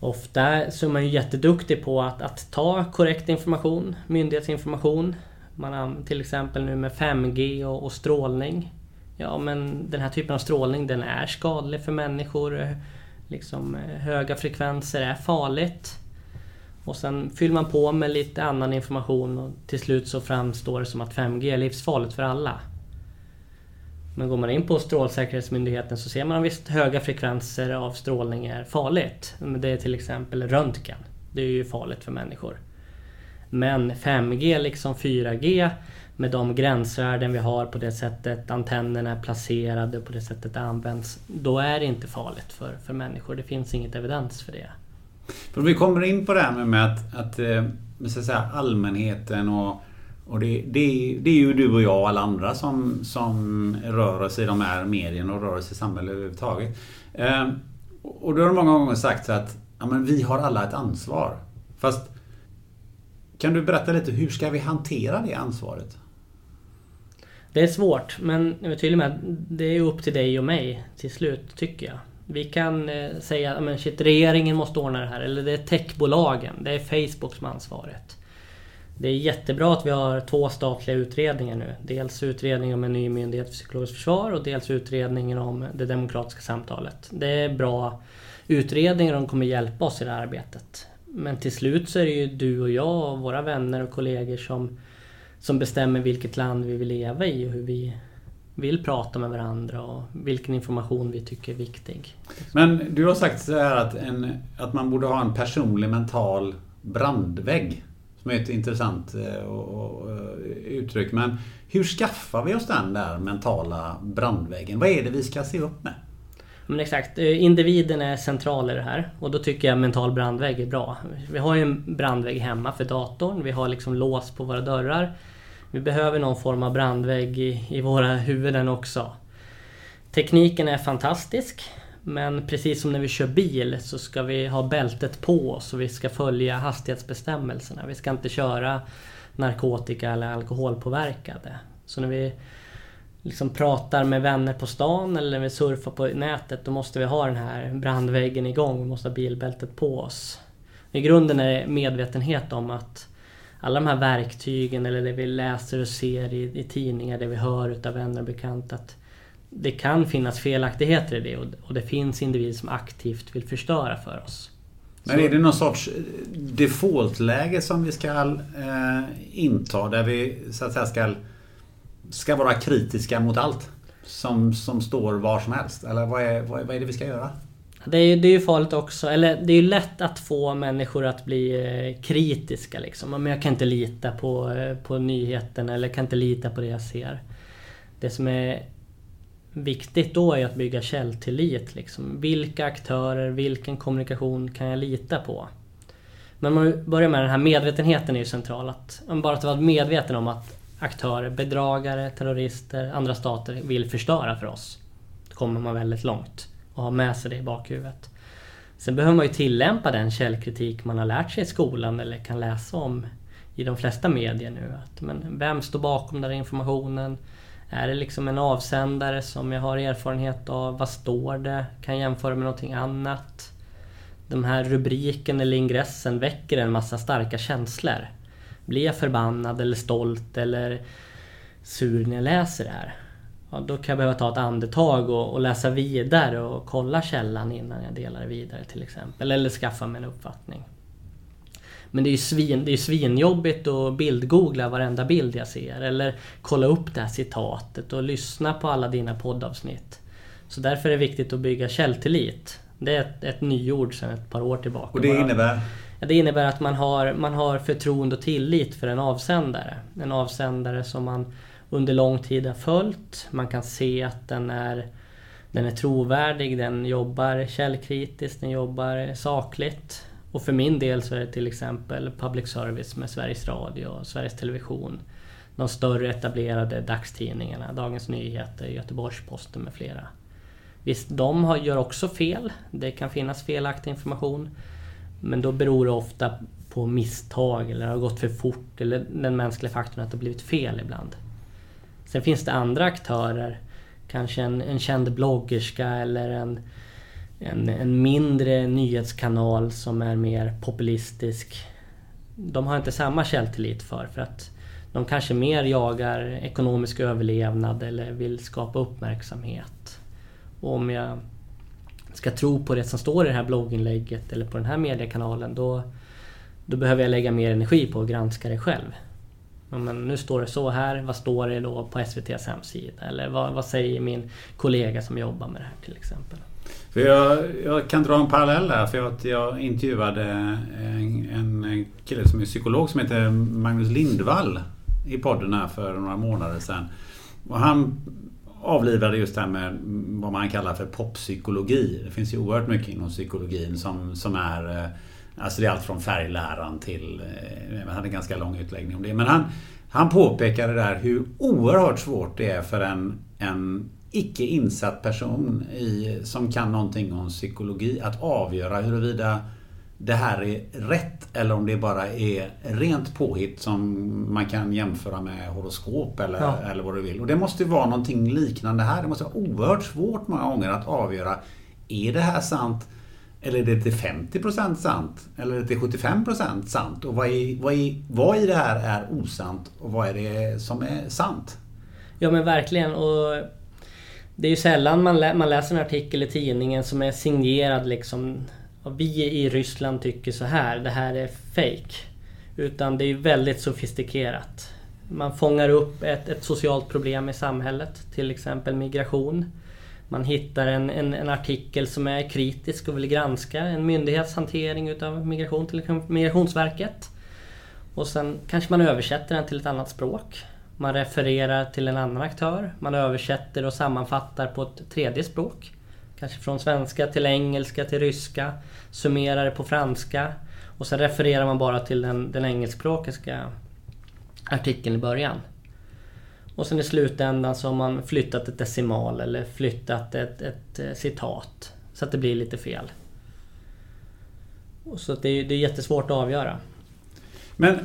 Ofta så är man ju jätteduktig på att, att ta korrekt information, myndighetsinformation. Man har till exempel nu med 5G och, och, strålning. Ja men den här typen av strålning den är skadlig för människor. Liksom, eh, höga frekvenser är farligt. Och sen fyller man på med lite annan information och till slut så framstår det som att 5G är livsfarligt för alla. Men går man in på Strålsäkerhetsmyndigheten så ser man visst höga frekvenser av strålning är farligt. Det är till exempel röntgen. Det är ju farligt för människor. Men 5G liksom 4G med de gränsvärden vi har på det sättet antennerna är placerade på det sättet det används. Då är det inte farligt för, för människor. Det finns inget evidens för det. För vi kommer in på det här med att, att, eh, så att säga, allmänheten och och det, det, det, är ju du och jag och alla andra som, som rör oss i de här medierna och rör oss i samhället överhuvudtaget. Eh, och då har det många gånger sagt att ja, men vi har alla ett ansvar. Fast kan du berätta lite, hur ska vi hantera det ansvaret? Det är svårt, men jag är tydlig med att det är upp till dig och mig till slut, tycker jag. Vi kan eh, säga att regeringen måste ordna det här, eller det är techbolagen, det är Facebook som har ansvaret. Det är jättebra att vi har två statliga utredningar nu. Dels utredningen om en ny myndighet för psykologiskt försvar och dels utredningen om det demokratiska samtalet. Det är bra utredningar och de kommer hjälpa oss i det här arbetet. Men till slut så är det ju du och jag och våra vänner och kollegor som, som bestämmer vilket land vi vill leva i och hur vi vill prata med varandra och vilken information vi tycker är viktig. Men du har sagt så här att, en, att man borde ha en personlig mental brandvägg. Som är ett intressant eh, eh, uttryck. Men hur skaffar vi oss den där mentala brandväggen? Vad är det vi ska se upp med? Men exakt, eh, individen är central i det här och då tycker jag mental brandvägg är bra. Vi har ju en brandvägg hemma för datorn, vi har liksom lås på våra dörrar. Vi behöver någon form av brandvägg i, i våra huvuden också. Tekniken är fantastisk. Men precis som när vi kör bil så ska vi ha bältet på oss och vi ska följa hastighetsbestämmelserna. Vi ska inte köra narkotika eller alkoholpåverkade. Så när vi liksom pratar med vänner på stan eller när vi surfar på nätet då måste vi ha den här brandväggen igång. Vi måste ha bilbältet på oss. I grunden är det medvetenhet om att alla de här verktygen eller det vi läser och ser i, i tidningar, det vi hör utav vänner och bekanta det kan finnas felaktigheter i det och det finns individer som aktivt vill förstöra för oss. Men är det någon sorts defaultläge som vi ska eh, inta där vi så att säga ska, ska vara kritiska mot allt som, som står var som helst? Eller vad är, vad, vad är det vi ska göra? Det är, det är ju farligt också, eller det är ju lätt att få människor att bli eh, kritiska liksom. Men jag kan inte lita på, eh, på nyheten eller kan inte lita på det jag ser. Det som är viktigt då är att bygga källtillit. Liksom. Vilka aktörer, vilken kommunikation kan jag lita på? Men om man börjar med den här medvetenheten är ju central. Att, bara att vara medveten om att aktörer, bedragare, terrorister, andra stater vill förstöra för oss. Då kommer man väldigt långt och ha med sig det i bakhuvudet. Sen behöver man ju tillämpa den källkritik man har lärt sig i skolan eller kan läsa om i de flesta medier nu. Att, men vem står bakom den här informationen? Är det liksom en avsändare som jag har erfarenhet av? Vad står det? Kan jag jämföra med någonting annat? Den här rubriken eller ingressen väcker en massa starka känslor. Blir jag förbannad eller stolt eller sur när jag läser det här? Ja, då kan jag behöva ta ett andetag och, och, läsa vidare och kolla källan innan jag delar det vidare till exempel. Eller skaffa mig en uppfattning. Men det är ju svin, det är svinjobbigt att bildgoogla varenda bild jag ser. Eller kolla upp det här citatet och lyssna på alla dina poddavsnitt. Så därför är det viktigt att bygga källtillit. Det är ett, ett nyord sedan ett par år tillbaka. Och det innebär? Ja, det innebär att man har, man har förtroende och tillit för en avsändare. En avsändare som man under lång tid har följt. Man kan se att den är, den är trovärdig, den jobbar källkritiskt, den jobbar sakligt. Och för min del så är det till exempel public service med Sveriges Radio och Sveriges Television. De större etablerade dagstidningarna, Dagens Nyheter, Göteborgs-Posten med flera. Visst, de har, gör också fel. Det kan finnas felaktig information. Men då beror det ofta på misstag eller har gått för fort eller den mänskliga faktorn att det har blivit fel ibland. Sen finns det andra aktörer. Kanske en, en känd bloggerska eller en, en, en mindre nyhetskanal som är mer populistisk. De har inte samma källtillit för, för att de kanske mer jagar ekonomisk överlevnad eller vill skapa uppmärksamhet. Och om jag ska tro på det som står i det här blogginlägget eller på den här mediekanalen då, då behöver jag lägga mer energi på att granska det själv. Men nu står det så här, vad står det då på SVTs hemsida? Eller vad, vad säger min kollega som jobbar med det här till exempel? För jag, jag kan dra en parallell där. För jag, jag intervjuade en, en kille som är psykolog som heter Magnus Lindvall i podden här för några månader sedan. Och han avlivade just det här med vad man kallar för poppsykologi. Det finns ju oerhört mycket inom psykologin som, som är eh, Alltså det är allt från färgläran till... Eh, jag hade en ganska lång utläggning om det. Men han, han påpekade där hur oerhört svårt det är för en, en icke insatt person i, som kan någonting om psykologi att avgöra huruvida det här är rätt eller om det bara är rent påhitt som man kan jämföra med horoskop eller, ja. eller vad du vill. Och det måste vara någonting liknande här. Det måste vara oerhört svårt många gånger att avgöra är det här sant eller är det till 50% sant? Eller är det till 75% sant? Och vad, är, vad, är, vad i det här är osant och vad är det som är sant? Ja men verkligen. Och det är ju sällan man, lä man läser en artikel i tidningen som är signerad liksom vi i Ryssland tycker så här, det här är fake. Utan det är väldigt sofistikerat. Man fångar upp ett, ett socialt problem i samhället, till exempel migration. Man hittar en, en, en, artikel som är kritisk och vill granska en myndighets hantering utav migration, till exempel Migrationsverket. Och sen kanske man översätter den till ett annat språk. Man refererar till en annan aktör. Man översätter och sammanfattar på ett tredje språk. Kanske från svenska till engelska till ryska. Summerar det på franska. Och sen refererar man bara till den, den engelskspråkiga artikeln i början. Och sen i slutändan så har man flyttat ett decimal eller flyttat ett, ett, eh, citat. Så att det blir lite fel. Och så det är, det är jättesvårt att avgöra. Men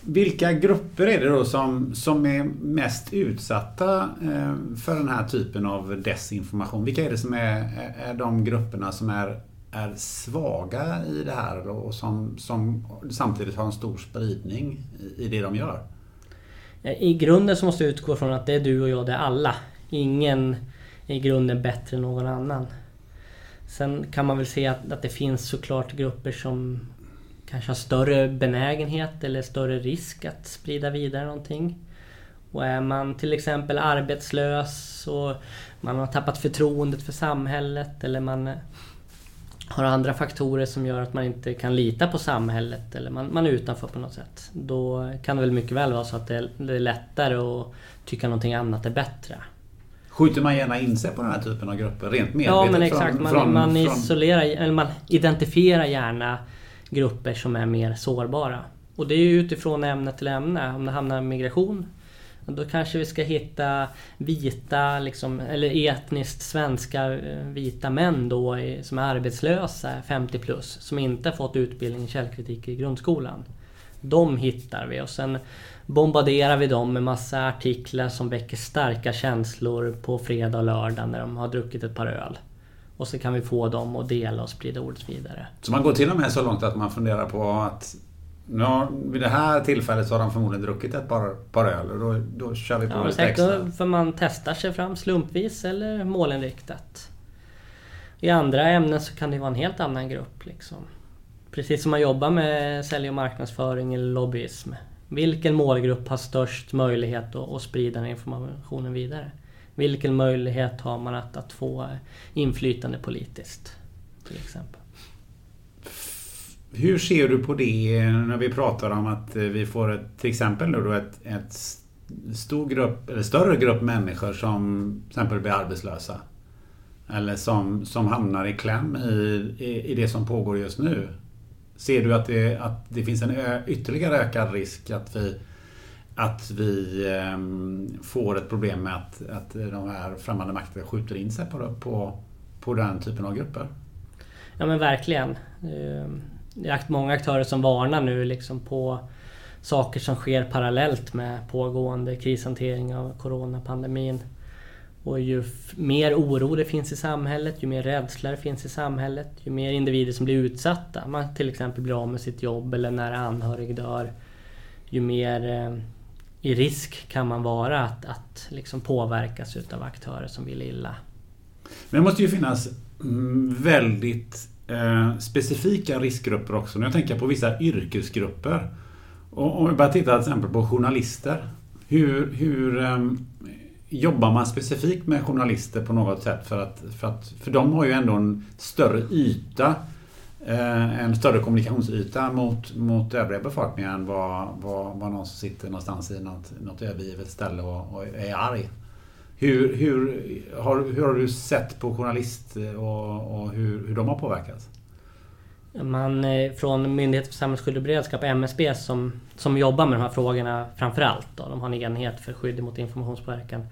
vilka grupper är det då som, som är mest utsatta eh, för den här typen av desinformation? Vilka är det som är, är de grupperna som är, är svaga i det här och som, som samtidigt har en stor spridning i det de gör? Eh, I grunden så måste jag utgå från att det är du och jag, det är alla. Ingen är i grunden bättre än någon annan. Sen kan man väl se att, att det finns såklart grupper som kanske har större benägenhet eller större risk att sprida vidare någonting. Och är man till exempel arbetslös och man har tappat förtroendet för samhället eller man har andra faktorer som gör att man inte kan lita på samhället eller man, man är utanför på något sätt. Då kan det väl mycket väl vara så att det är, det är lättare att tycka någonting annat är bättre. Skjuter man gärna in sig på den här typen av grupper rent medvetet? Ja men exakt. Från, man, från, man, isolerar, eller man identifierar gärna grupper som är mer sårbara. Och det är ju utifrån ämne till ämne. Om det hamnar migration då kanske vi ska hitta vita, liksom, eller etniskt svenska eh, vita män då som är arbetslösa, 50 plus, som inte har fått utbildning i källkritik i grundskolan. De hittar vi och sen bombarderar vi dem med massa artiklar som väcker starka känslor på fredag och lördag när de har druckit ett par öl. Och så kan vi få dem att dela och sprida ordet vidare. Så man går till och med så långt att man funderar på att Ja, vid det här tillfället så har de förmodligen druckit ett par, par öl och då, då kör vi på ja, lite extra. För man testar sig fram slumpvis eller målinriktat. I andra ämnen så kan det vara en helt annan grupp. Liksom. Precis som man jobbar med sälj och marknadsföring eller lobbyism. Vilken målgrupp har störst möjlighet att, att sprida den informationen vidare? Vilken möjlighet har man att, att få inflytande politiskt? Till exempel. Hur ser du på det när vi pratar om att eh, vi får ett, till exempel nu då ett, ett stor grupp, eller större grupp människor som till exempel blir arbetslösa. Eller som, som hamnar i kläm i, i, i det som pågår just nu. Ser du att det, att det finns en ö, ytterligare ökad risk att vi, att vi ehm, får ett problem med att, att de här främmande makterna skjuter in sig på, på, på den typen av grupper? Ja men verkligen. Ehm, det är många aktörer som varnar nu liksom på saker som sker parallellt med pågående krishantering av coronapandemin. Och ju mer oro det finns i samhället, ju mer rädsla det finns i samhället, ju mer individer som blir utsatta, man till exempel blir av med sitt jobb eller när anhörig dör, ju mer eh, i risk kan man vara att, att liksom påverkas utav aktörer som vill illa. Men det måste ju finnas mm, väldigt eh, specifika riskgrupper också. När jag tänker på vissa yrkesgrupper. Och om vi bara tittar till exempel på journalister. Hur, hur eh, jobbar man specifikt med journalister på något sätt? För att, för att för de har ju ändå en större yta Eh, en större kommunikationsyta mot, mot övriga befolkningen än vad, vad, vad någon som sitter någonstans i något, något övergivet ställe och, och är arg. Hur, hur, har, hur har du sett på journalister och, och hur, hur de har påverkats? Man, eh, från Myndigheten för samhällsskydd och beredskap, MSB, som, som jobbar med de här frågorna framförallt. De har en enhet för skydd mot informationspåverkan.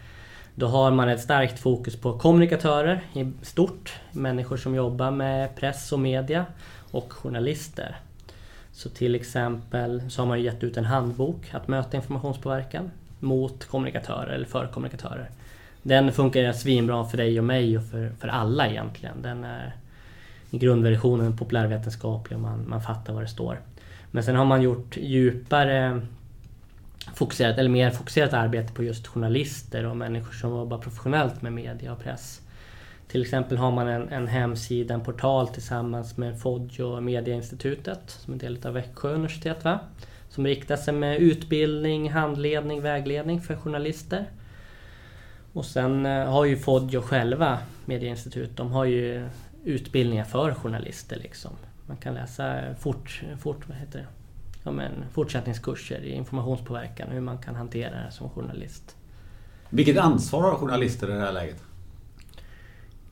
Då har man ett starkt fokus på kommunikatörer i stort. Människor som jobbar med press och media och journalister. Så till exempel så har man gett ut en handbok att möta informationspåverkan mot kommunikatörer eller för kommunikatörer. Den funkar svinbra för dig och mig och för, för alla egentligen. Den är i grundversionen populärvetenskaplig och man, man fattar vad det står. Men sen har man gjort djupare fokuserat, eller mer fokuserat arbete på just journalister och människor som jobbar professionellt med media och press. Till exempel har man en, en hemsida, en portal tillsammans med Fodio Mediainstitutet som är en del av Växjö universitet. Va? Som riktar sig med utbildning, handledning, vägledning för journalister. Och sen eh, har ju Fodjo själva, Medieinstitut, de har ju utbildningar för journalister. Liksom. Man kan läsa fort, fort, vad heter det? Ja, men fortsättningskurser i informationspåverkan, hur man kan hantera det som journalist. Vilket ansvar har journalister i det här läget?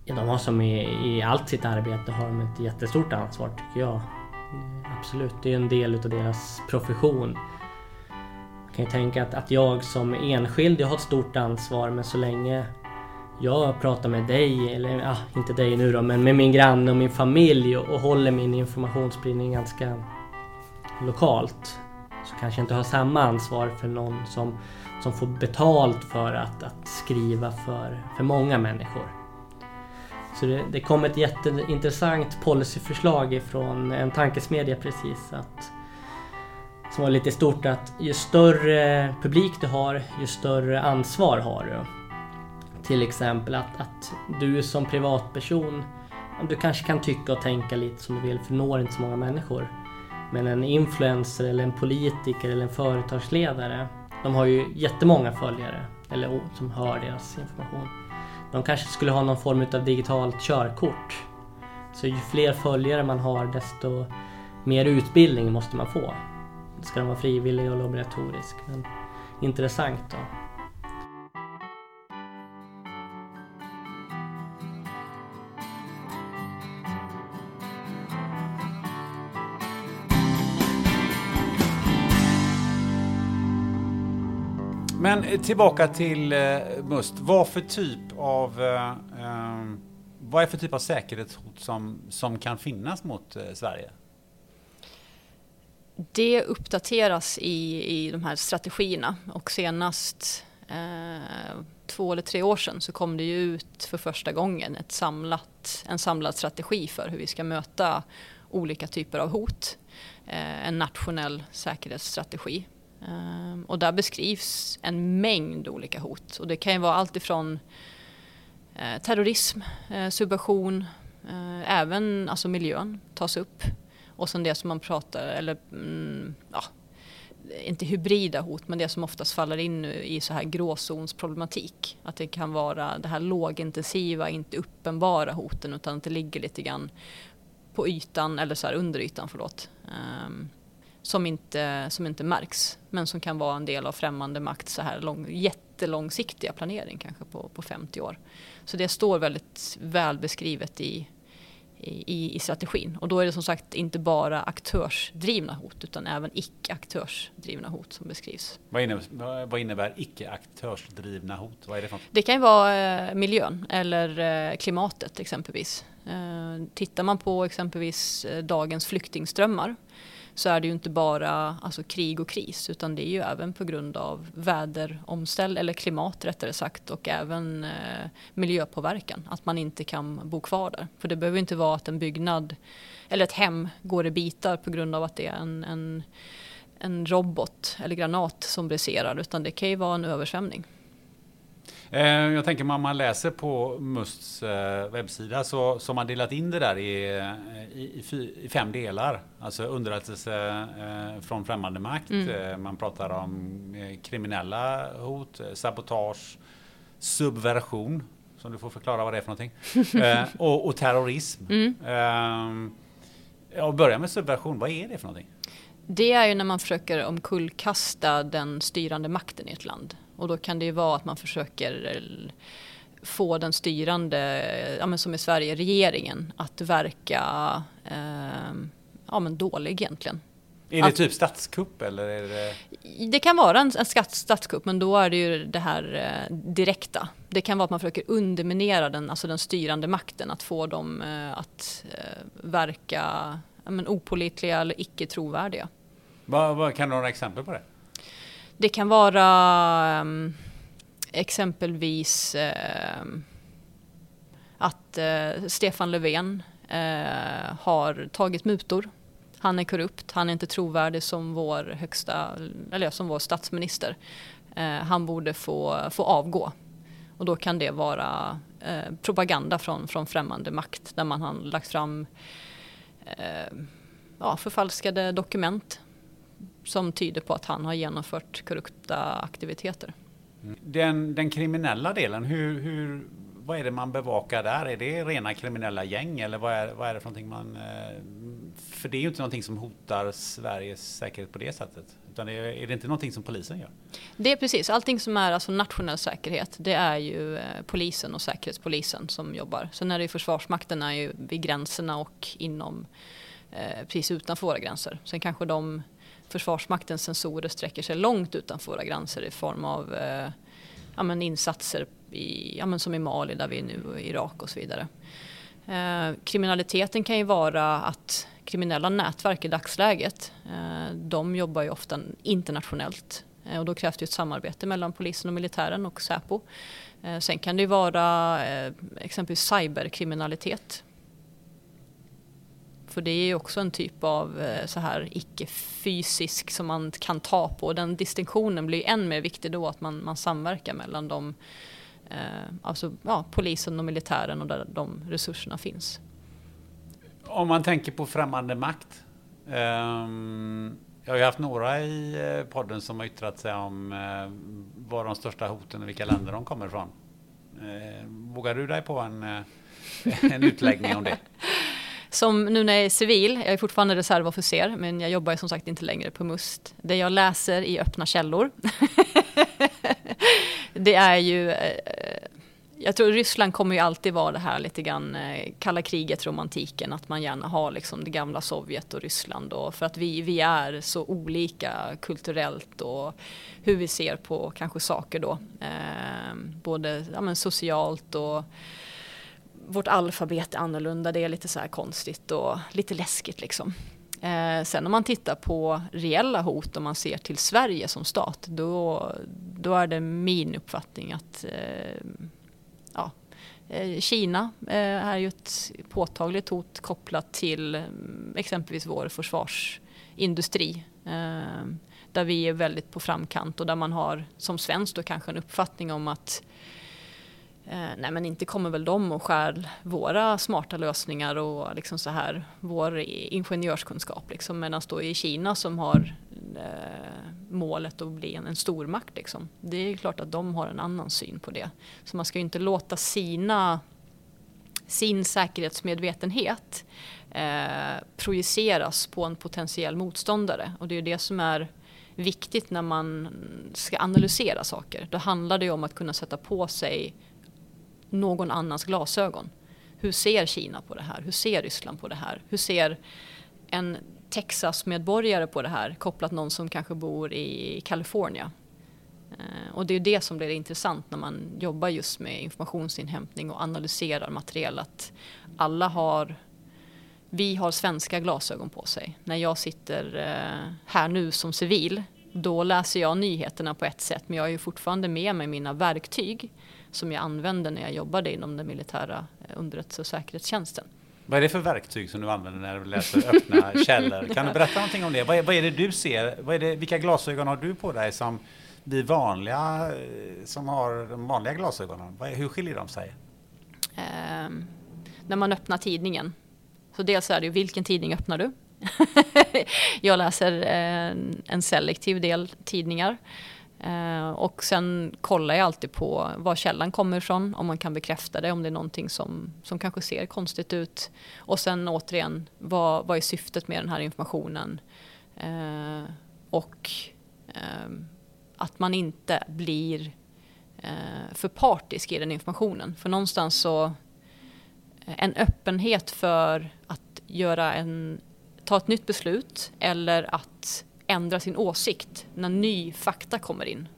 Ja, de har som i, i allt sitt arbete har de ett jättestort ansvar tycker jag. Absolut, det är en del utav deras profession kan ju tänka att, att jag som enskild, jag har ett stort ansvar men så länge jag pratar med dig, eller ja, inte dig nu då, men med min granne och min familj och, och håller min informationsspridning ganska lokalt så kanske jag inte har samma ansvar för någon som, som får betalt för att, att skriva för, för många människor. Så det, det kom ett jätteintressant policyförslag från en tankesmedja precis att som var lite stort att ju större publik du har, ju större ansvar har du. Till exempel att, att du som privatperson, du kanske kan tycka och tänka lite som du vill för du når inte så många människor. Men en influencer eller en politiker eller en företagsledare, de har ju jättemånga följare eller som hör deras information. De kanske skulle ha någon form av digitalt körkort. Så ju fler följare man har desto mer utbildning måste man få ska den vara frivillig och obligatorisk. Men intressant då. Men eh, tillbaka till eh, Must. Vad för typ av eh, ehm, vad är för typ av säkerhetshot som, som kan finnas mot eh, Sverige? det uppdateras i, i de här strategierna och senast eh, två eller tre år sedan så kom det ju ut för första gången ett samlat, en samlad strategi för hur vi ska möta olika typer av hot. Eh, en nationell säkerhetsstrategi. Ehm, och där beskrivs en mängd olika hot och det kan ju vara allt ifrån eh, terrorism, eh, subversion, eh, även alltså miljön tas upp. Och sen det som man pratar, eller mm, ja, inte hybrida hot, men det som oftast faller in i så här gråzonsproblematik. Att det kan vara det här lågintensiva, inte uppenbara hoten utan att det ligger lite grann på ytan, eller så här under ytan, förlåt. Um, som inte, som inte märks men som kan vara en del av främmande makt så här lång, jättelångsiktiga planering kanske på, på 50 år. Så det står väldigt väl beskrivet i, i, i strategin. Och då är det som sagt inte bara aktörsdrivna hot utan även icke-aktörsdrivna hot som beskrivs. Vad innebär, vad innebär icke-aktörsdrivna hot? Vad är det, för det kan ju vara eh, miljön eller eh, klimatet exempelvis. Eh, tittar man på exempelvis dagens flyktingströmmar så är det ju inte bara alltså, krig och kris utan det är ju även på grund av väderomställ eller klimat rättare sagt och även eh, miljöpåverkan. Att man inte kan bo kvar där. För det behöver inte vara att en byggnad eller ett hem går i bitar på grund av att det är en, en, en robot eller granat som briserar utan det kan ju vara en översvämning. Eh, jag tänker om man läser på Musts eh, webbsida så, så har man delat in det där i, i, i fem delar. Alltså underrättelse eh, från främmande makt. Mm. Man pratar om kriminella hot, sabotage, subversion, som du får förklara vad det är för någonting, och, och terrorism. Mm. Ehm, jag börjar med subversion, vad är det för någonting? Det är ju när man försöker omkullkasta den styrande makten i ett land. Och då kan det ju vara att man försöker eh, få den styrande, ja, men som i Sverige, regeringen att verka eh, ja, men dålig egentligen. Är det att, typ statskupp eller? Är det... det kan vara en, en statskupp men då är det ju det här eh, direkta. Det kan vara att man försöker underminera den, alltså den styrande makten, att få dem eh, att eh, verka ja, men opolitliga eller icke trovärdiga. Vad, vad, kan du ha några exempel på det? Det kan vara um, exempelvis uh, att uh, Stefan Löfven uh, har tagit mutor. Han är korrupt, han är inte trovärdig som vår högsta, eller som vår statsminister. Eh, han borde få, få avgå. Och då kan det vara propaganda från, från främmande makt där man har lagt fram ja, förfalskade dokument som tyder på att han har genomfört korrupta aktiviteter. Den, den kriminella delen, hur, hur, vad är det man bevakar där? Är det rena kriminella gäng eller vad är, vad är det för någonting man... Eh, för det är ju inte någonting som hotar Sveriges säkerhet på det sättet. Utan är, är det inte någonting som polisen gör? Det är precis, allting som är alltså nationell säkerhet det är ju eh, polisen och säkerhetspolisen som jobbar. Sen är det ju Försvarsmakten är ju vid gränserna och inom eh, precis utanför våra gränser. Sen kanske de Försvarsmaktens sensorer sträcker sig långt utanför våra gränser i form av eh, ja, men insatser i, ja, men som i Mali där vi är nu och Irak och så vidare. Eh, kriminaliteten kan ju vara att kriminella nätverk i dagsläget, eh, de jobbar ju ofta internationellt eh, och då krävs det ett samarbete mellan polisen och militären och Säpo. Eh, sen kan det ju vara eh, exempelvis cyberkriminalitet för det är ju också en typ av eh, så här icke-fysisk som man kan ta på. Den distinktionen blir än mer viktig då att man, man samverkar mellan de, eh, alltså, ja, polisen och militären och där de resurserna finns. Om man tänker på främmande makt. Um, jag har ju haft några i eh, podden som har yttrat sig om uh, vad de största hoten och vilka länder de kommer ifrån. Uh, vågar du dig på en, uh, en utläggning om det? Som nu när jag är civil, jag är fortfarande reservofficer men jag jobbar som sagt inte längre på MUST. Det jag läser i öppna källor det är ju eh, jag tror Ryssland kommer ju alltid vara det här lite grann eh, kalla kriget romantiken att man gärna har liksom det gamla Sovjet och Ryssland då för att vi, vi är så olika kulturellt och hur vi ser på kanske saker då. Eh, både ja, men socialt och vårt alfabet är annorlunda, det är lite så här konstigt och lite läskigt liksom. Eh, sen om man tittar på reella hot, om man ser till Sverige som stat, då, då är det min uppfattning att eh, ja, eh, Kina eh, är ju ett påtagligt hot kopplat till mm, exempelvis vår försvarsindustri. Eh, där vi är väldigt på framkant och där man har som svensk då kanske en uppfattning om att Eh, nej men inte kommer väl de och skär våra smarta lösningar och liksom så här vår ingenjörskunskap liksom. Medan då i Kina som har eh, målet att bli en, en stormakt liksom. Det är klart att de har en annan syn på det. Så man ska ju inte låta sina sin säkerhetsmedvetenhet eh, projiceras på en potentiell motståndare. Och det är det som är viktigt när man ska analysera saker. Då handlar det om att kunna sätta på sig någon annans glasögon. Hur ser Kina på det här? Hur ser Ryssland på det här? Hur ser en Texas-medborgare på det här kopplat någon som kanske bor i Kalifornien? Eh, och det är det som blir intressant när man jobbar just med informationsinhämtning och analyserar material. Att alla har, vi har svenska glasögon på sig. När jag sitter eh, här nu som civil, då läser jag nyheterna på ett sätt men jag har ju fortfarande med mig mina verktyg som jag använde när jag jobbade inom den militära eh, underrättelse och säkerhetstjänsten. Vad är det för verktyg som du använder när du läser öppna källor? Kan du berätta någonting om det? Vad är, vad är det du ser? Vad är det, vilka glasögon har du på dig som vi vanliga eh, som har de vanliga glasögonen? Hur skiljer de sig? Eh, när man öppnar tidningen. Så dels är det ju vilken tidning öppnar du? jag läser eh, en selektiv del tidningar. Eh, och sen kollar jag alltid på var källan kommer ifrån, om man kan bekräfta det, om det är någonting som, som kanske ser konstigt ut. Och sen återigen, vad, vad är syftet med den här informationen? Eh, och ehm, att man inte blir eh, för partisk i den informationen. För någonstans så, en öppenhet för att göra en, ta ett nytt beslut eller att ändra sin åsikt när ny fakta kommer in.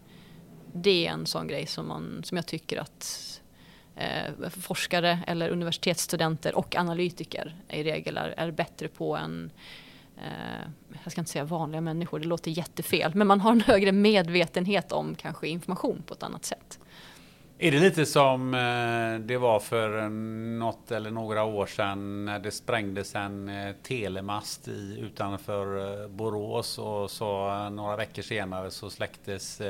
Det är en sån grej som, man, som jag tycker att eh, forskare eller universitetsstudenter och analytiker i regel är, är bättre på än eh, jag ska inte säga vanliga människor, det låter jättefel, men man har en högre medvetenhet om kanske information på ett annat sätt. Är det lite som eh, det var för något eller några år sedan när det sprängdes en eh, telemast i, utanför eh, Borås och så några veckor senare så släcktes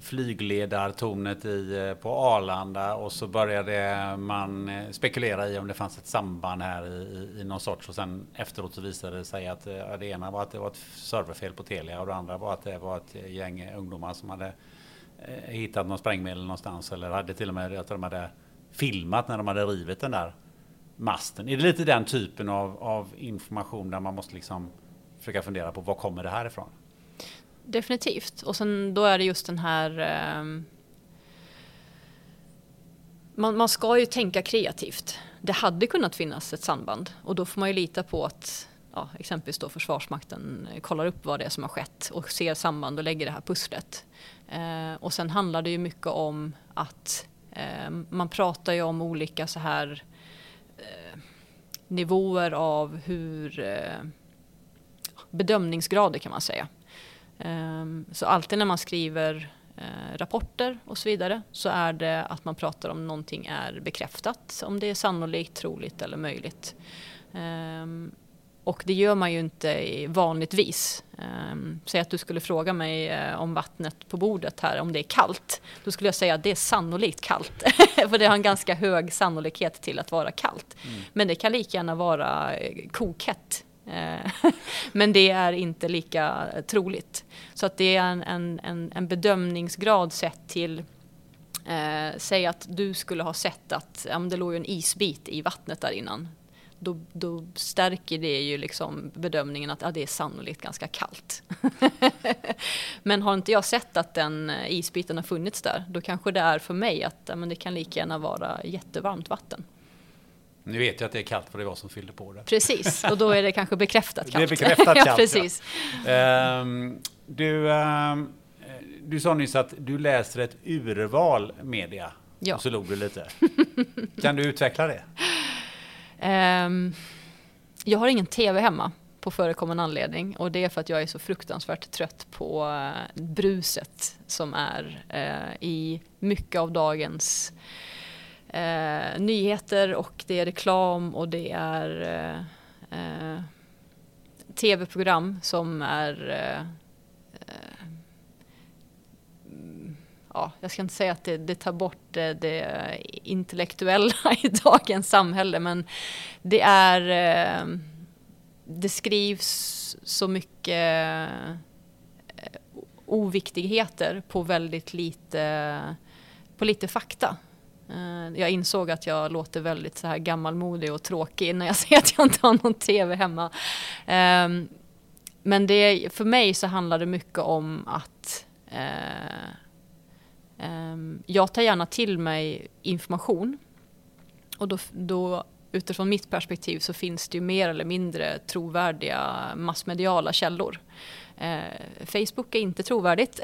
flygledartornet i, på Arlanda och så började man spekulera i om det fanns ett samband här i, i, i någon sorts och sen efteråt så visade det sig att det ena var att det var ett serverfel på Telia och det andra var att det var ett gäng ungdomar som hade Eh, hittat någon sprängmedel någonstans eller hade till och med att de hade filmat när de hade rivit den där masten. Är det lite den typen av, av information där man måste liksom försöka fundera på var kommer det här ifrån? Definitivt. Och sen då är det just den här eh, man, man ska ju tänka kreativt. Det hade kunnat finnas ett samband och då får man ju lita på att ja, exempelvis då Försvarsmakten kollar upp vad det är som har skett och ser samband och lägger det här pusslet. Eh, och sen handlar det ju mycket om att eh, man pratar ju om olika så här eh, nivåer av hur eh, bedömningsgrader kan man säga. Eh, så alltid när man skriver eh, rapporter och så vidare så är det att man pratar om någonting är bekräftat, om det är sannolikt, troligt eller möjligt. Ehm, och det gör man ju inte vanligtvis. Um, säg att du skulle fråga mig uh, om vattnet på bordet här, om det är kallt. Då skulle jag säga att det är sannolikt kallt. För det har en ganska hög sannolikhet till att vara kallt. Mm. Men det kan lika gärna vara uh, kokhett. Uh, men det är inte lika troligt. Så att det är en, en, en, en bedömningsgrad sett till Eh, säg att du skulle ha sett att ja, det låg en isbit i vattnet där innan då, då stärker det ju liksom bedömningen att ja, det är sannolikt ganska kallt. men har inte jag sett att den eh, isbiten har funnits där, då kanske det är för mig att ja, men det kan lika gärna vara jättevarmt vatten. Nu vet jag att det är kallt för det var som fyllde på det. Precis, och då är det kanske bekräftat kallt. Det är bekräftat kallt, ja, precis. Ja. Um, du, um, du sa nyss att du läser ett urval media. Ja. Och så log du lite. kan du utveckla det? Um, jag har ingen TV hemma på förekommande anledning och det är för att jag är så fruktansvärt trött på uh, bruset som är uh, i mycket av dagens uh, nyheter och det är reklam och det är tv-program som är ja, jag ska inte säga att det, det tar bort det, det, intellektuella i dagens samhälle, men det är... Eh, det skrivs så mycket eh, oviktigheter på väldigt lite, på lite fakta. Eh, jag insåg att jag låter väldigt så här gammalmodig och tråkig när jag säger att jag inte har någon TV hemma. Ehm, men det, för mig så handlar det mycket om att eh, Ehm, jag tar gärna till mig information. Och då, då utifrån mitt perspektiv så finns det ju mer eller mindre trovärdiga massmediala källor. Eh, Facebook är inte trovärdigt,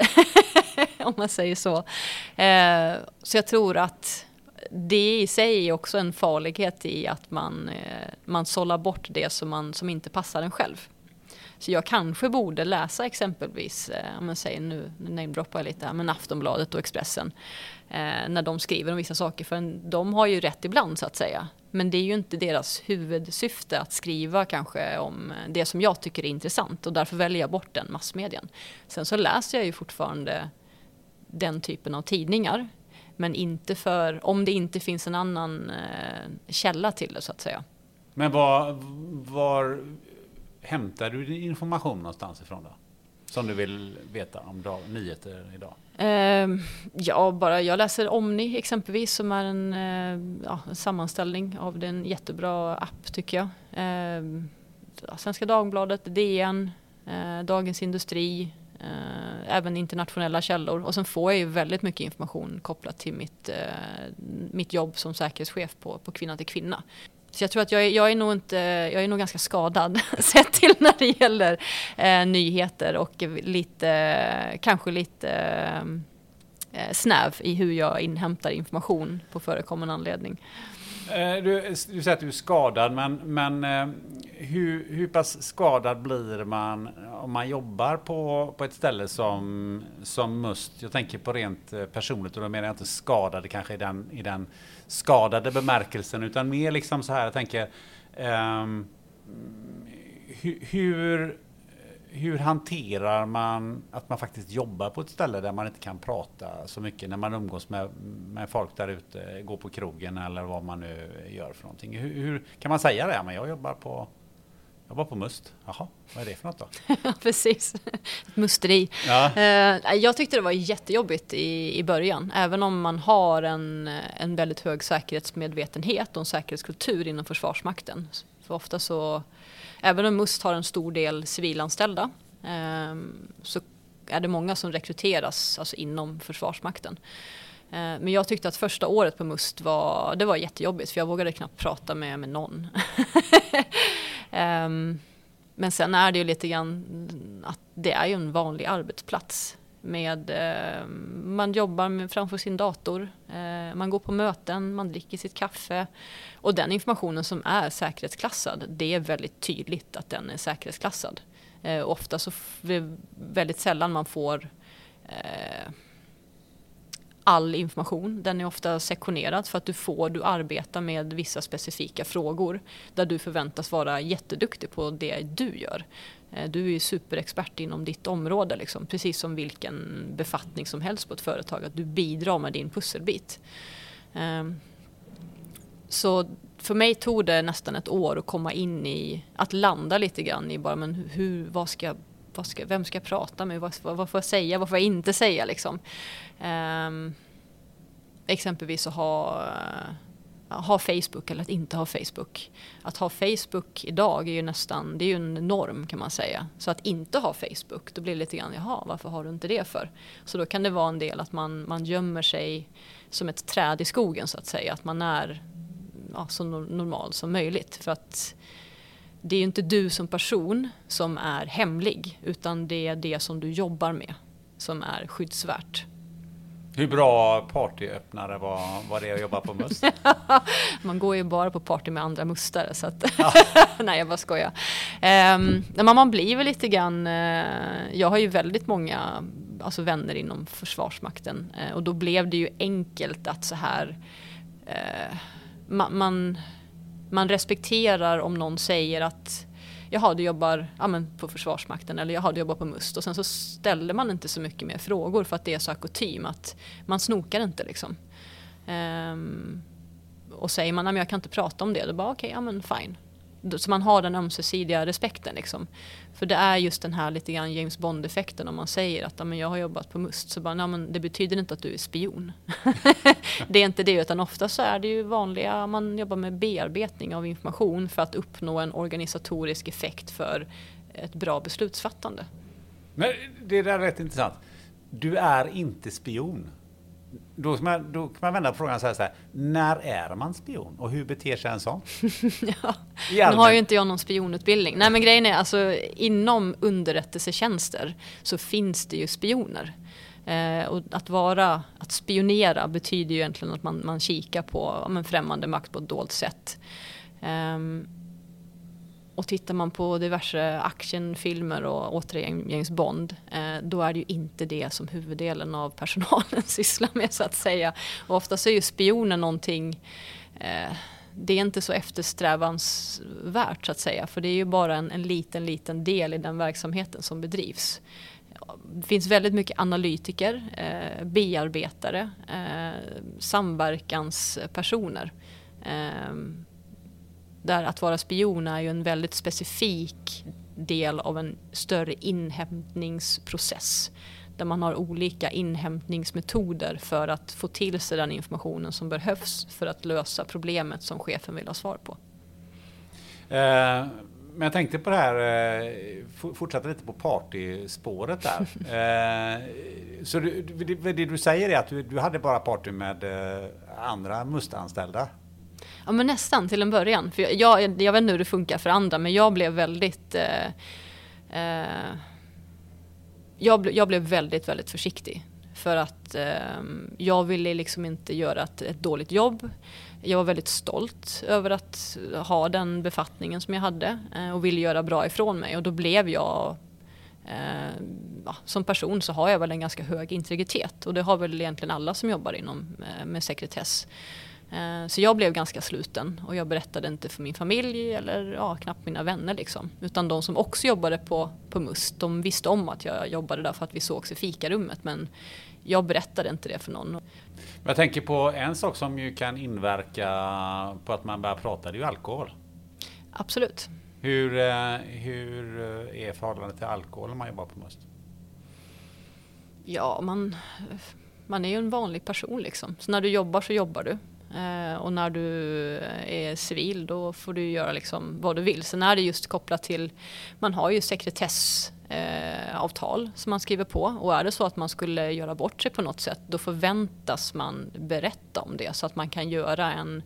om man säger så. Eh, så jag tror att det i sig är också en farlighet i att man, eh, man sållar bort det som, man, som inte passar en själv. Så jag kanske borde läsa exempelvis, eh, om man säger nu, nu namedroppar jag lite här, men Aftonbladet och Expressen. Eh, när de skriver om vissa saker, för de har ju rätt ibland så att säga. Men det är ju inte deras huvudsyfte att skriva kanske om det som jag tycker är intressant och därför väljer jag bort den massmedien. Sen så läser jag ju fortfarande den typen av tidningar. Men inte för, om det inte finns en annan eh, källa till det så att säga. Men var, var hämtar du din information någonstans ifrån då? Som du vill veta om dag, nyheter idag? Eh, ja, bara jag läser Omni exempelvis som är en, eh, ja, en sammanställning av den jättebra app tycker jag. Eh, Svenska Dagbladet, DN, eh, Dagens Industri, eh, även internationella källor. Och sen får jag ju väldigt mycket information kopplat till mitt, eh, mitt jobb som säkerhetschef på, på Kvinna till Kvinna. Så jag tror att jag är, jag är nog inte, jag är nog ganska skadad sett till när det gäller eh, nyheter och lite, kanske lite eh, snäv i hur jag inhämtar information på förekommande anledning. Eh, du, du säger att du är skadad, men, men eh, hur, hur pass skadad blir man om man jobbar på, på ett ställe som, som Must? Jag tänker på rent eh, personligt och då menar jag inte skadad kanske i den, i den skadade bemärkelsen utan mer liksom så här, jag tänker ehm, um, hur, hur hur hanterar man att man faktiskt jobbar på ett ställe där man inte kan prata så mycket när man umgås med, med folk där ute, går på krogen eller vad man nu gör för någonting. Hur, hur kan man säga det? Men jag jobbar på jag var på Must. Jaha, vad är det för något då? Precis, musteri. Ja. Eh, jag tyckte det var jättejobbigt i, i början. Även om man har en, en väldigt hög säkerhetsmedvetenhet och en säkerhetskultur inom Försvarsmakten. För ofta så även om MUST har en stor del civilanställda ehm, så är det många som rekryteras alltså inom Försvarsmakten. Eh, men jag tyckte att första året på MUST var, det var jättejobbigt för jag vågade knappt prata med, med någon. um, men sen är det ju lite grann att det är ju en vanlig arbetsplats. Med, eh, man jobbar med, framför sin dator, eh, man går på möten, man dricker sitt kaffe. Och den informationen som är säkerhetsklassad, det är väldigt tydligt att den är säkerhetsklassad. Uh, ofta så väldigt sällan man får all information. Den är ofta sektionerad för att du får, du arbetar med vissa specifika frågor där du förväntas vara jätteduktig på det du gör. Eh, du är ju superexpert inom ditt område, liksom, precis som vilken befattning som helst på ett företag. Att du bidrar med din pusselbit. Ehm, så för mig tog det nästan ett år att komma in i, att landa lite grann i bara, men hur, vad ska, jag ska, vem ska jag prata med, vad, vad får jag säga, vad får jag inte säga liksom. Um, exempelvis att ha, eh, ha Facebook eller att inte ha Facebook. Att ha Facebook idag är ju nästan, det är ju en norm kan man säga. Så att inte ha Facebook, då blir det lite grann, jaha, varför har du inte det för? Så då kan det vara en del att man, man gömmer sig som ett träd i skogen så att säga. Att man är ja, så normal som möjligt. För att det är ju inte du som person som är hemlig utan det är det som du jobbar med som är skyddsvärt. Hur bra partyöppnare var, var det att jobba på Must? man går ju bara på party med andra mustare så att ja. nej jag bara skojar. Um, man blir väl lite grann, uh, jag har ju väldigt många alltså vänner inom Försvarsmakten uh, och då blev det ju enkelt att så här uh, man, man, man respekterar om någon säger att jaha du jobbar ja, men på Försvarsmakten eller jaha du jobbar på MUST och sen så ställer man inte så mycket mer frågor för att det är så kutym att man snokar inte liksom. Ehm, och säger man att jag kan inte prata om det, då bara okej, okay, ja men fine så man har den ömsesidiga respekten. Liksom. För det är just den här lite grann James Bond-effekten om man säger att men jag har jobbat på Must. Så bara, nej, men det betyder inte att du är spion. det är inte det utan ofta så är det ju vanliga, man jobbar med bearbetning av information för att uppnå en organisatorisk effekt för ett bra beslutsfattande. Men det där är rätt intressant. Du är inte spion. Då man, då kan man vända på frågan och säga så här. När är man spion och hur beter sig en sån? ja. Nu har ju inte jag någon spionutbildning. Nej men grejen är alltså inom underrättelsetjänster så finns det ju spioner. Eh, och att vara, att spionera betyder ju egentligen att man, man kikar på ja, främmande makt på ett dolt sätt. Um, och tittar man på diverse actionfilmer och återigen James Bond, eh, då är det ju inte det som huvuddelen av personalen sysslar med så att säga. Och oftast är ju spioner någonting, eh, det är inte så eftersträvansvärt så att säga, för det är ju bara en, en liten, liten del i den verksamheten som bedrivs. Det finns väldigt mycket analytiker, eh, bearbetare, eh, samverkanspersoner. Ehm, där att vara spion är ju en väldigt specifik del av en större inhämtningsprocess. Där man har olika inhämtningsmetoder för att få till sig den informationen som behövs för att lösa problemet som chefen vill ha svar på. Eh, men jag tänkte på det här, eh, fortsätta lite på partyspåret där. eh, så du, det, det, du säger är att du, du hade bara party med eh, andra mustanställda? Ja men nästan till en början. För jag, jag, jag vet inte hur det funkar för andra men jag blev väldigt eh, eh, jag, jag, blev väldigt, väldigt försiktig. För att eh, jag ville liksom inte göra ett, ett, dåligt jobb. Jag var väldigt stolt över att ha den befattningen som jag hade eh, och ville göra bra ifrån mig. Och då blev jag eh, ja, som person så har jag väl en ganska hög integritet och det har väl egentligen alla som jobbar inom eh, med sekretess. Eh, så jag blev ganska sluten och jag berättade inte för min familj eller ja, knappt mina vänner. Liksom. Utan de som också jobbade på, på MUST, de visste om att jag jobbade där för att vi sågs i fikarummet. Men jag berättade inte det för någon. Jag tänker på en sak som ju kan inverka på att man börjar prata, det är ju alkohol. Absolut. Hur, eh, hur är förhållandet till alkohol när man jobbar på MUST? Ja, man, man är ju en vanlig person liksom. Så när du jobbar så jobbar du. Eh, och när du eh, är civil då får du göra liksom vad du vill. Sen är det just kopplat till, man har ju sekretessavtal eh, som man skriver på och är det så att man skulle göra bort sig på något sätt då förväntas man berätta om det så att man kan göra en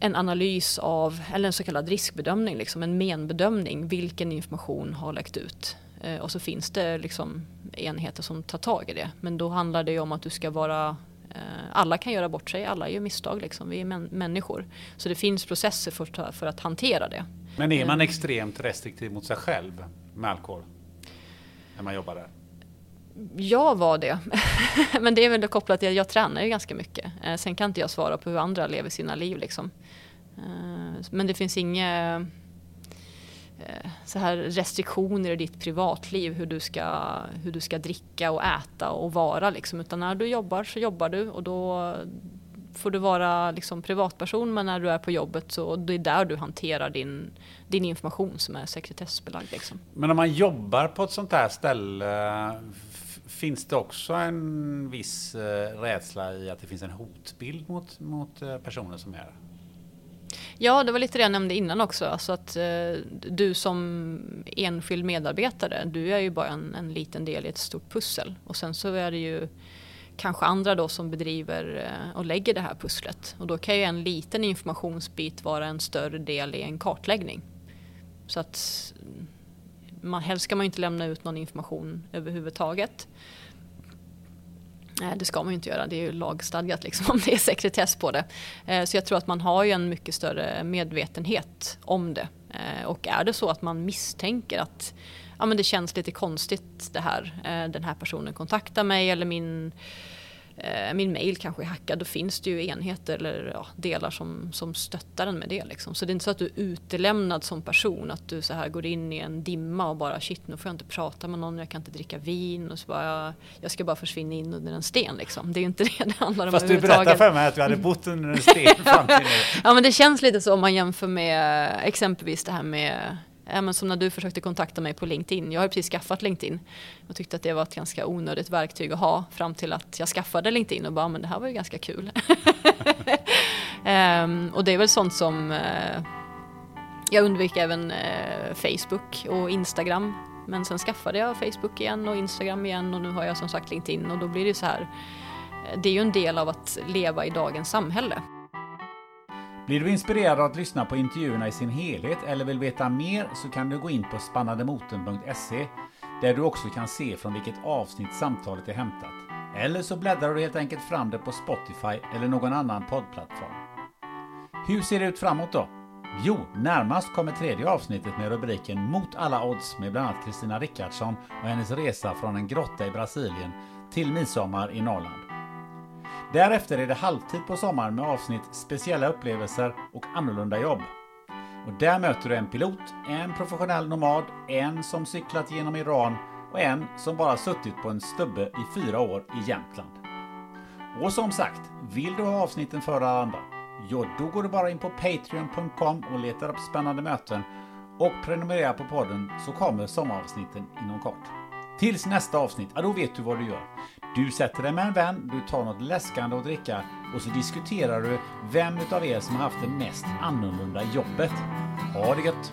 en analys av, eller en så kallad riskbedömning, liksom en menbedömning, vilken information har läckt ut. Eh, och så finns det liksom enheter som tar tag i det. Men då handlar det ju om att du ska vara alla kan göra bort sig, alla gör misstag. Liksom. Vi är män människor. Så det finns processer för, för, att hantera det. Men är man eh. extremt restriktiv mot sig själv med alkohol? När man jobbar där? Jag var det. Men det är väl kopplat till att jag tränar ju ganska mycket. Eh, sen kan inte jag svara på hur andra lever sina liv. Liksom. Men det finns inget Eh, Eh, så här restriktioner i ditt privatliv, hur du, ska, hur du ska dricka och äta och vara. Liksom. Utan när du jobbar så jobbar du och då får du vara liksom privatperson men när du är på jobbet så det är där du hanterar din, din information som är sekretessbelagd. Liksom. Men om man jobbar på ett sånt här ställe Finns det också en viss eh, rädsla i att det finns en hotbild mot, mot eh, personer som är här? Ja, det var lite det jag nämnde innan också. Alltså att eh, du som enskild medarbetare, du är ju bara en, en, liten del i ett stort pussel. Och sen så är det ju kanske andra då som bedriver eh, och lägger det här pusslet. Och då kan ju en liten informationsbit vara en större del i en kartläggning. Så att mm, man, helst ska man inte lämna ut någon information överhuvudtaget. Eh, det ska man ju inte göra, det är ju lagstadgat liksom, om det är sekretess på det. Eh, så jag tror att man har ju en mycket större medvetenhet om det. Eh, och är det så att man misstänker att ja, men det känns lite konstigt det här, den här personen kontaktar mig eller min min mail kanske är hackad, då finns det ju enheter eller ja, delar som, som stöttar en med det. Liksom. Så det är inte så att du är utelämnad som person, att du så här går in i en dimma och bara shit nu får jag inte prata med någon, jag kan inte dricka vin och så bara jag ska bara försvinna in under en sten liksom. Det är ju inte det det handlar om Fast du berättade för mig att du hade bott under en sten fram till nu. Ja men det känns lite så om man jämför med exempelvis det här med Eh, men som när du försökte kontakta mig på LinkedIn. Jag har precis skaffat LinkedIn och tyckte att det var ett ganska onödigt verktyg att ha fram till att jag skaffade LinkedIn och bara, men det här var ju ganska kul. um, och det är väl sånt som uh, jag undviker även uh, Facebook och Instagram. Men sen skaffade jag Facebook igen och Instagram igen och nu har jag som sagt LinkedIn och då blir det så här. Det är ju en del av att leva i dagens samhälle. Blir du inspirerad av att lyssna på intervjuerna i sin helhet eller vill veta mer så kan du gå in på spannandemotorn.se där du också kan se från vilket avsnitt samtalet är hämtat. Eller så bläddrar du helt enkelt fram det på Spotify eller någon annan poddplattform. Hur ser det ut framåt då? Jo, närmast kommer tredje avsnittet med rubriken Mot alla odds med bland annat Kristina Rickardsson och hennes resa från en grotta i Brasilien till midsommar i Norrland. Därefter är det halvtid på sommaren med avsnitt Speciella upplevelser och annorlunda jobb. Och där möter du en pilot, en professionell nomad, en som cyklat genom Iran och en som bara suttit på en stubbe i fyra år i Jämtland. Och som sagt, vill du ha avsnitten före alla andra? Jo, då går du bara in på Patreon.com och letar upp spännande möten och prenumerera på podden så kommer sommaravsnitten inom kort. Tills nästa avsnitt, ja då vet du vad du gör. Du sätter dig med en vän, du tar något läskande att dricka och så diskuterar du vem utav er som har haft det mest annorlunda jobbet. Ha det gött!